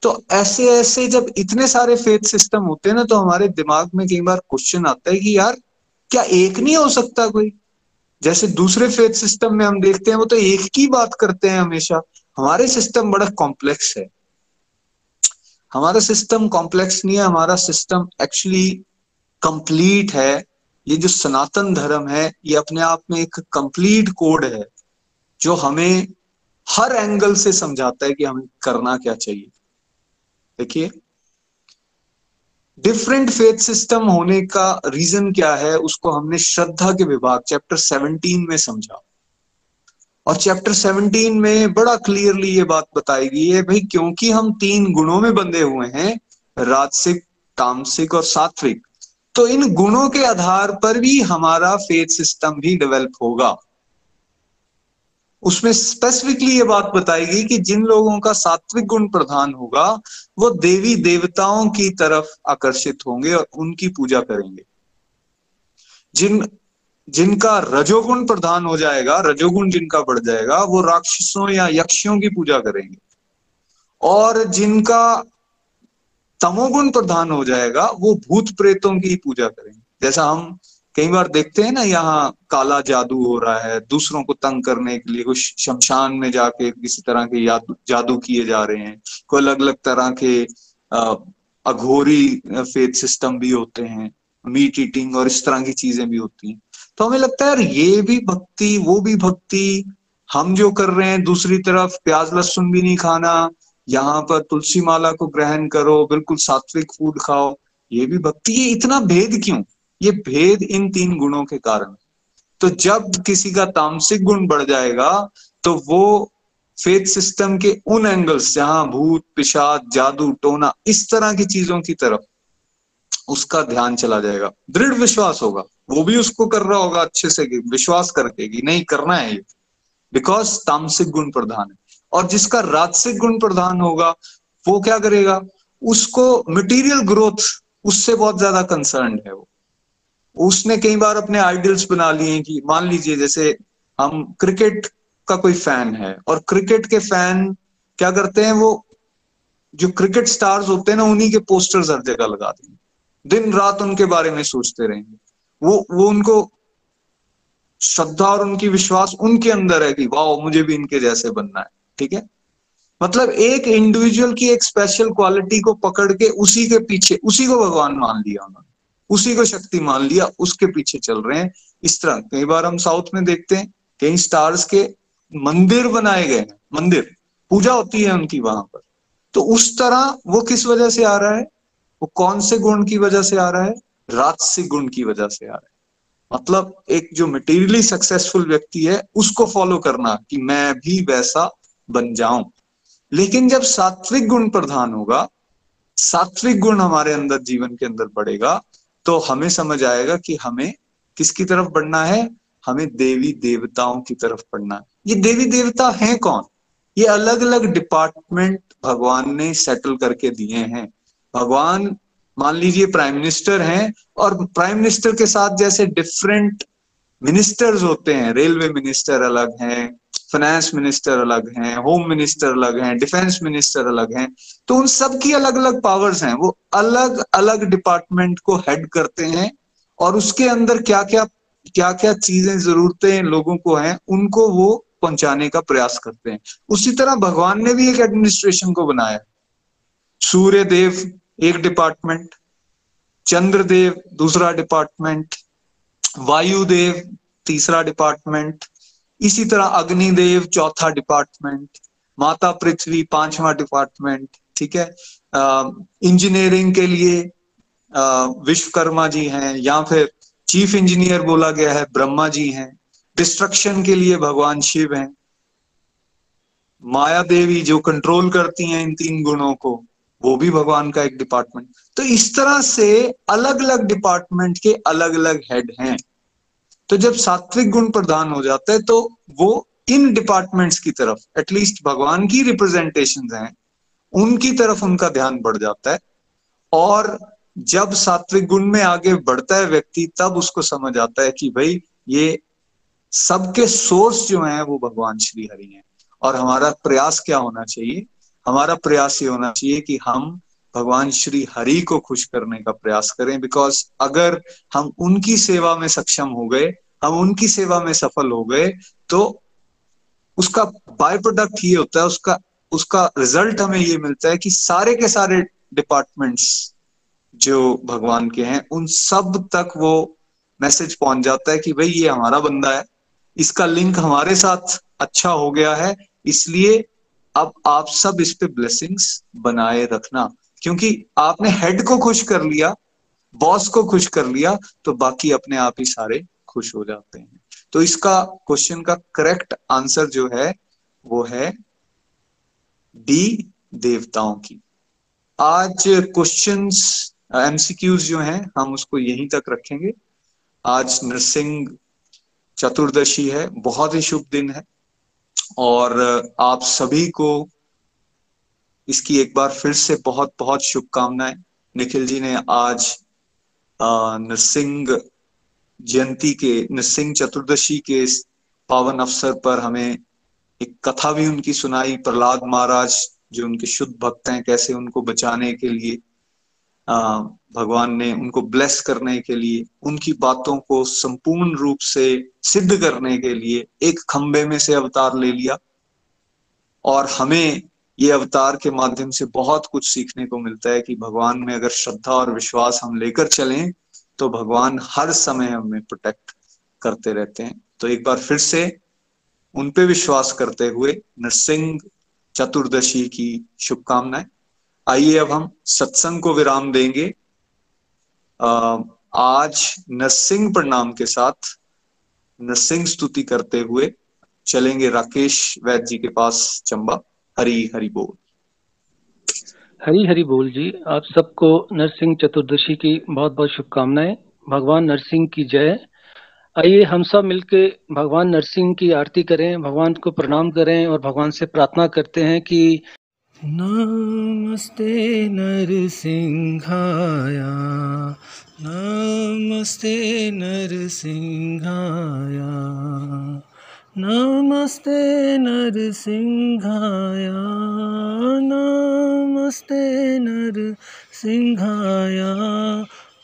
तो ऐसे ऐसे जब इतने सारे फेथ सिस्टम होते हैं ना तो हमारे दिमाग में कई बार क्वेश्चन आता है कि यार, क्या एक नहीं हो सकता कोई? जैसे दूसरे फेथ सिस्टम में हम देखते हैं, वो तो एक की बात करते हैं हमेशा। हमारे सिस्टम बड़ा कॉम्प्लेक्स है। हमारा सिस्टम कॉम्प्लेक्स नहीं है, हमारा सिस्टम एक्चुअली कंप्लीट है। ये जो सनातन धर्म है, ये अपने आप में एक कंप्लीट कोड है, जो हमें हर एंगल से समझाता है कि हमें करना क्या चाहिए। देखिए डिफरेंट फेथ सिस्टम होने का रीजन क्या है, उसको हमने श्रद्धा के विभाग चैप्टर 17 में समझा। और चैप्टर 17 में बड़ा क्लियरली ये बात बताई गई है, भाई क्योंकि हम तीन गुणों में बंधे हुए हैं, राजसिक, तामसिक और सात्विक। तो इन गुणों के आधार पर भी हमारा फेथ सिस्टम भी डेवलप होगा। उसमें स्पेसिफिकली ये बात बताई गई कि जिन लोगों का सात्विक गुण प्रधान होगा, वो देवी देवताओं की तरफ़ आकर्षित होंगे और उनकी पूजा करेंगे। जिन, जिनका रजोगुण प्रधान हो जाएगा, रजोगुण जिनका बढ़ जाएगा, वो राक्षसों या यक्षियों की पूजा करेंगे। और जिनका तमोगुण प्रधान हो जाएगा, वो भूत प्रेतों की पूजा करेंगे। जैसा हम कई बार देखते हैं ना, यहाँ काला जादू हो रहा है, दूसरों को तंग करने के लिए कुछ शमशान में जाके किसी तरह के जादू किए जा रहे हैं। कोई अलग अलग तरह के अघोरी फेथ सिस्टम भी होते हैं, मीट ईटिंग और इस तरह की चीज़ें भी होती हैं। तो हमें लगता है, यार, ये भी भक्ति, वो भी भक्ति, हम जो कर रहे हैं, दूसरी तरफ़ प्याज लहसुन भी नहीं खाना यहाँ पर तुलसी माला को ग्रहण करो, बिल्कुल सात्विक फ़ूड खाओ। ये भी भक्ति, ये इतना भेद क्यों? ये भेद इन तीन गुणों के कारण। तो जब किसी का तामसिक गुण बढ़ जाएगा तो वो फेथ सिस्टम के उन एंगल्स जहाँ भूत पिशाद जादू, टोना, इस तरह की चीज़ों की तरफ़, उसका ध्यान चला जाएगा। दृढ़ विश्वास होगा। वो भी उसको कर रहा होगा अच्छे से विश्वास करके कि नहीं, करना है ये। बिकॉज़ तामसिक गुण प्रधान है। और जिसका राजसिक गुण प्रधान होगा, वो क्या करेगा? उसको मटेरियल ग्रोथ उससे बहुत ज़्यादा कंसर्न है वो। उसने कई बार अपने आइडियल्स बना लिए कि, मान लीजिए जैसे हम क्रिकेट का कोई फ़ैन है, और क्रिकेट के फ़ैन क्या करते हैं वो, जो क्रिकेट स्टार्स होते हैं ना, उन्हीं के पोस्टर्स हर जगह लगा देंगे। दिन रात उनके बारे में सोचते रहेंगे। वो वो उनको श्रद्धा और उनकी विश्वास उनके अंदर है कि वाह मुझे भी इनके जैसे बनना है। ठीक है? मतलब एक इंडिविजुअल की एक स्पेशल क्वालिटी को पकड़ के उसी के पीछे, उसी को भगवान मान लिया उन्होंने। उसी को शक्ति मान लिया, उसके पीछे चल रहे हैं। इस तरह, कई बार हम साउथ में देखते हैं कई स्टार्स के मंदिर बनाए गए हैं, मंदिर, पूजा होती है उनकी वहाँ पर। तो उस तरह वो किस वजह से आ रहा है? वो कौन से गुण की वजह से आ रहा है? राजसिक गुण की वजह से आ रहा है। मतलब एक जो मटेरियली सक्सेसफुल व्यक्ति है, उसको फॉलो करना कि मैं भी वैसा बन जाऊँ। लेकिन जब सात्विक गुण प्रधान होगा, सात्विक गुण हमारे अंदर जीवन के अंदर बढ़ेगा तो हमें समझ आएगा कि हमें किसकी तरफ़ बढ़ना है? हमें देवी देवताओं की तरफ़ बढ़ना है। ये देवी देवता हैं कौन? ये अलग अलग डिपार्टमेंट भगवान ने सेटल करके दिए हैं। भगवान, मान लीजिए प्राइम मिनिस्टर हैं, और प्राइम मिनिस्टर के साथ जैसे डिफरेंट मिनिस्टर्स होते हैं। रेलवे मिनिस्टर अलग हैं फाइनेंस मिनिस्टर अलग हैं होम मिनिस्टर अलग हैं डिफेंस मिनिस्टर अलग हैं तो उन सब की अलग अलग पावर्स हैं। वो अलग अलग डिपार्टमेंट को हेड करते हैं और उसके अंदर क्या क्या क्या क्या चीज़ें, जरूरतें लोगों को हैं, उनको वो पहुँचाने का प्रयास करते हैं। उसी तरह भगवान ने भी एक एडमिनिस्ट्रेशन को बनाया। सूर्य देव एक डिपार्टमेंट चंद्रदेव दूसरा डिपार्टमेंट वायुदेव तीसरा डिपार्टमेंट इसी तरह अग्निदेव चौथा डिपार्टमेंट माता पृथ्वी पांचवा डिपार्टमेंट ठीक है? इंजीनियरिंग के लिए विश्वकर्मा जी हैं, या फिर चीफ इंजीनियर बोला गया है, ब्रह्मा जी हैं। डिस्ट्रक्शन के लिए भगवान शिव हैं। माया देवी जो कंट्रोल करती हैं इन तीन गुणों को, वो भी भगवान का एक डिपार्टमेंट तो इस तरह से अलग अलग डिपार्टमेंट के अलग अलग हेड हैं। तो जब सात्विक गुण प्रधान हो जाता है तो वो इन डिपार्टमेंट्स की तरफ़ एटलीस्ट भगवान की रिप्रेजेंटेशन हैं, उनकी तरफ़ उनका ध्यान बढ़ जाता है। और जब सात्विक गुण में आगे बढ़ता है व्यक्ति, तब उसको समझ आता है कि भाई, ये सबके सोर्स जो हैं, वो भगवान श्री हरि हैं। और हमारा प्रयास क्या होना चाहिए? हमारा प्रयास ये होना चाहिए कि हम भगवान श्री हरि को खुश करने का प्रयास करें बिकॉज़ अगर हम उनकी सेवा में सक्षम हो गए, हम उनकी सेवा में सफल हो गए तो उसका बाय प्रोडक्ट ये होता है, उसका उसका रिज़ल्ट हमें ये मिलता है कि सारे के सारे डिपार्टमेंट्स जो भगवान के हैं, उन सब तक वो मैसेज पहुँच जाता है कि भाई ये हमारा बंदा है, इसका लिंक हमारे साथ अच्छा हो गया है, इसलिए अब आप सब इस पे ब्लेसिंग्स बनाए रखना। क्योंकि आपने हेड को खुश कर लिया बॉस को खुश कर लिया तो बाकी अपने आप ही सारे खुश हो जाते हैं। तो इसका क्वेश्चन का करेक्ट आंसर जो है, वो है डी देवताओं की। आज क्वेश्चंस एमसीक्यूज जो हैं, हम उसको यहीं तक रखेंगे। आज नरसिंह चतुर्दशी है, बहुत ही शुभ दिन है। और आप सभी को इसकी एक बार फिर से बहुत बहुत शुभकामनाएँ। निखिल जी ने आज नरसिंह जयंती के नरसिंह चतुर्दशी के पावन अवसर पर हमें एक कथा भी उनकी सुनाई। प्रहलाद महाराज जो उनके शुद्ध भक्त हैं, कैसे उनको बचाने के लिए भगवान ने उनको ब्लेस करने के लिए, उनकी बातों को संपूर्ण रूप से सिद्ध करने के लिए एक खंबे में से अवतार ले लिया। और हमें ये अवतार के माध्यम से बहुत कुछ सीखने को मिलता है कि भगवान में अगर श्रद्धा और विश्वास हम लेकर चलें तो भगवान हर समय हमें प्रोटेक्ट करते रहते हैं। तो एक बार फिर से उन पे विश्वास करते हुए नरसिंह चतुर्दशी की शुभकामनाएँ। आइए अब हम सत्संग को विराम देंगे। आज नरसिंह प्रणाम के साथ नरसिंह स्तुति करते हुए चलेंगे राकेश वैद्य जी के पास चंबा। हरी हरि बोल। हरी हरि बोल जी आप सबको नरसिंह चतुर्दशी की बहुत बहुत शुभकामनाएँ। भगवान नरसिंह की जय। आइए हम सब मिलके भगवान नरसिंह की आरती करें भगवान को प्रणाम करें और भगवान से प्रार्थना करते हैं कि नमस्ते नरसिंहाय नमस्ते नरसिंहाय। नमस्ते नरसिंहाय नमस्ते नरसिंहाय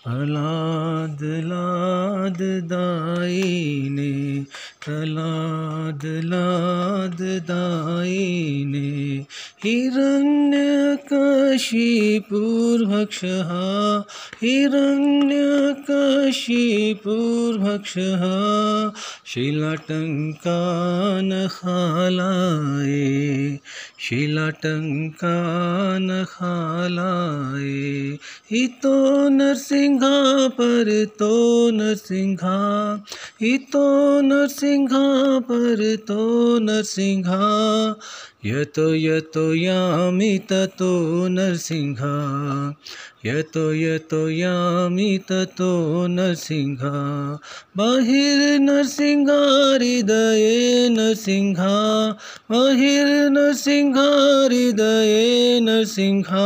प्रहलाद लाद दाई प्रहलाद लाद दायिने हिरण्यकशिपुर्भक्षः हिरण्यकशिपुर्भक्षः शिलाटङ्कानखालाये शिलाटङ्कानखालाये हितो नरसिंहा परतो नरसिंहा हितो नरसिंहा परतो नरसिंहा। यतो यतो यामि ततो नरसिंहा। यतो यतो यामि ततो नरसिंहा। बहिर्नरसिंहा हृदये नरसिंहा। बहिर्नरसिंहा हृदये नरसिंहा।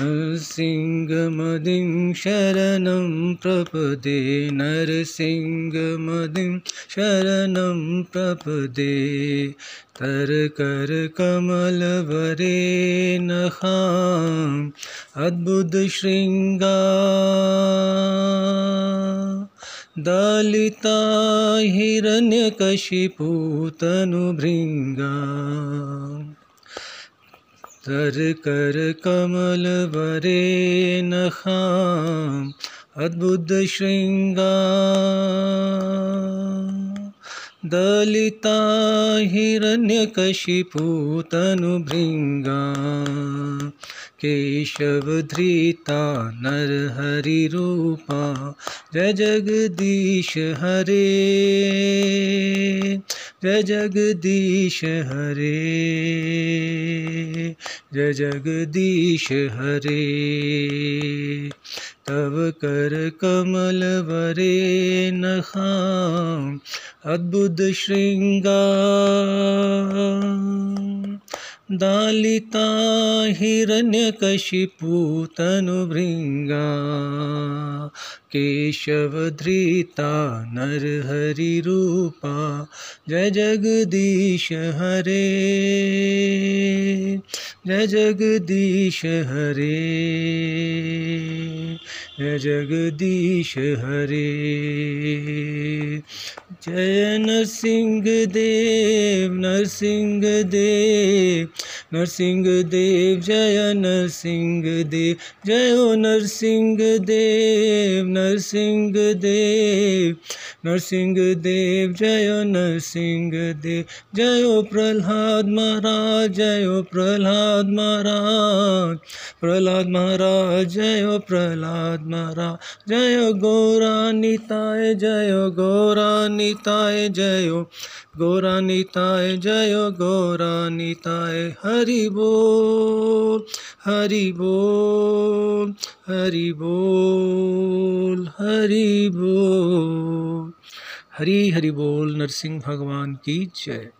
नरसिंहमदिं शरणं प्रपदे नरसिंहमदिं शरणं प्रपदे तरकरकमलवरे नखाम् अद्भुतशृङ्गा दलिता हिरण्यकशिपूतनुभृङ्गा कर कमल वरे नखाम अद्भुत शृङ्गा दलिता हिरण्यकशिपूतनुभृङ्गा केशवधृता नरहरिरूपा जय जगदीश हरे जय जगदीश हरे जय जगदीश हरे। तव कर कमल वरे नखाम अद्भुत श्रृंगार। दालिता हिरण्यकशिपूतनुभृङ्गा केशवधृता नरहरिरूपा जय जगदीश हरे। जय जगदीश हरे। जय जगदीश हरे। जय नरसिंह देव नरसिंह देव नरसिंह देव जय नरसिंह देव जय हो नरसिंह देव नरसिंह देव नरसिंह देव जय नरसिंह देव जय हो प्रहलाद महाराज, जय हो प्रहलाद महाराज प्रहलाद महाराज, जय हो प्रहलाद महाराज, जय हो गौरा निताय जय हो गौरा निताय जयो, गौरा निताय जयो, गौरा निताय, हरि बोल हरि बोल हरि बोल हरि बोल। हरि हरि बोल, नरसिंह भगवान की जय।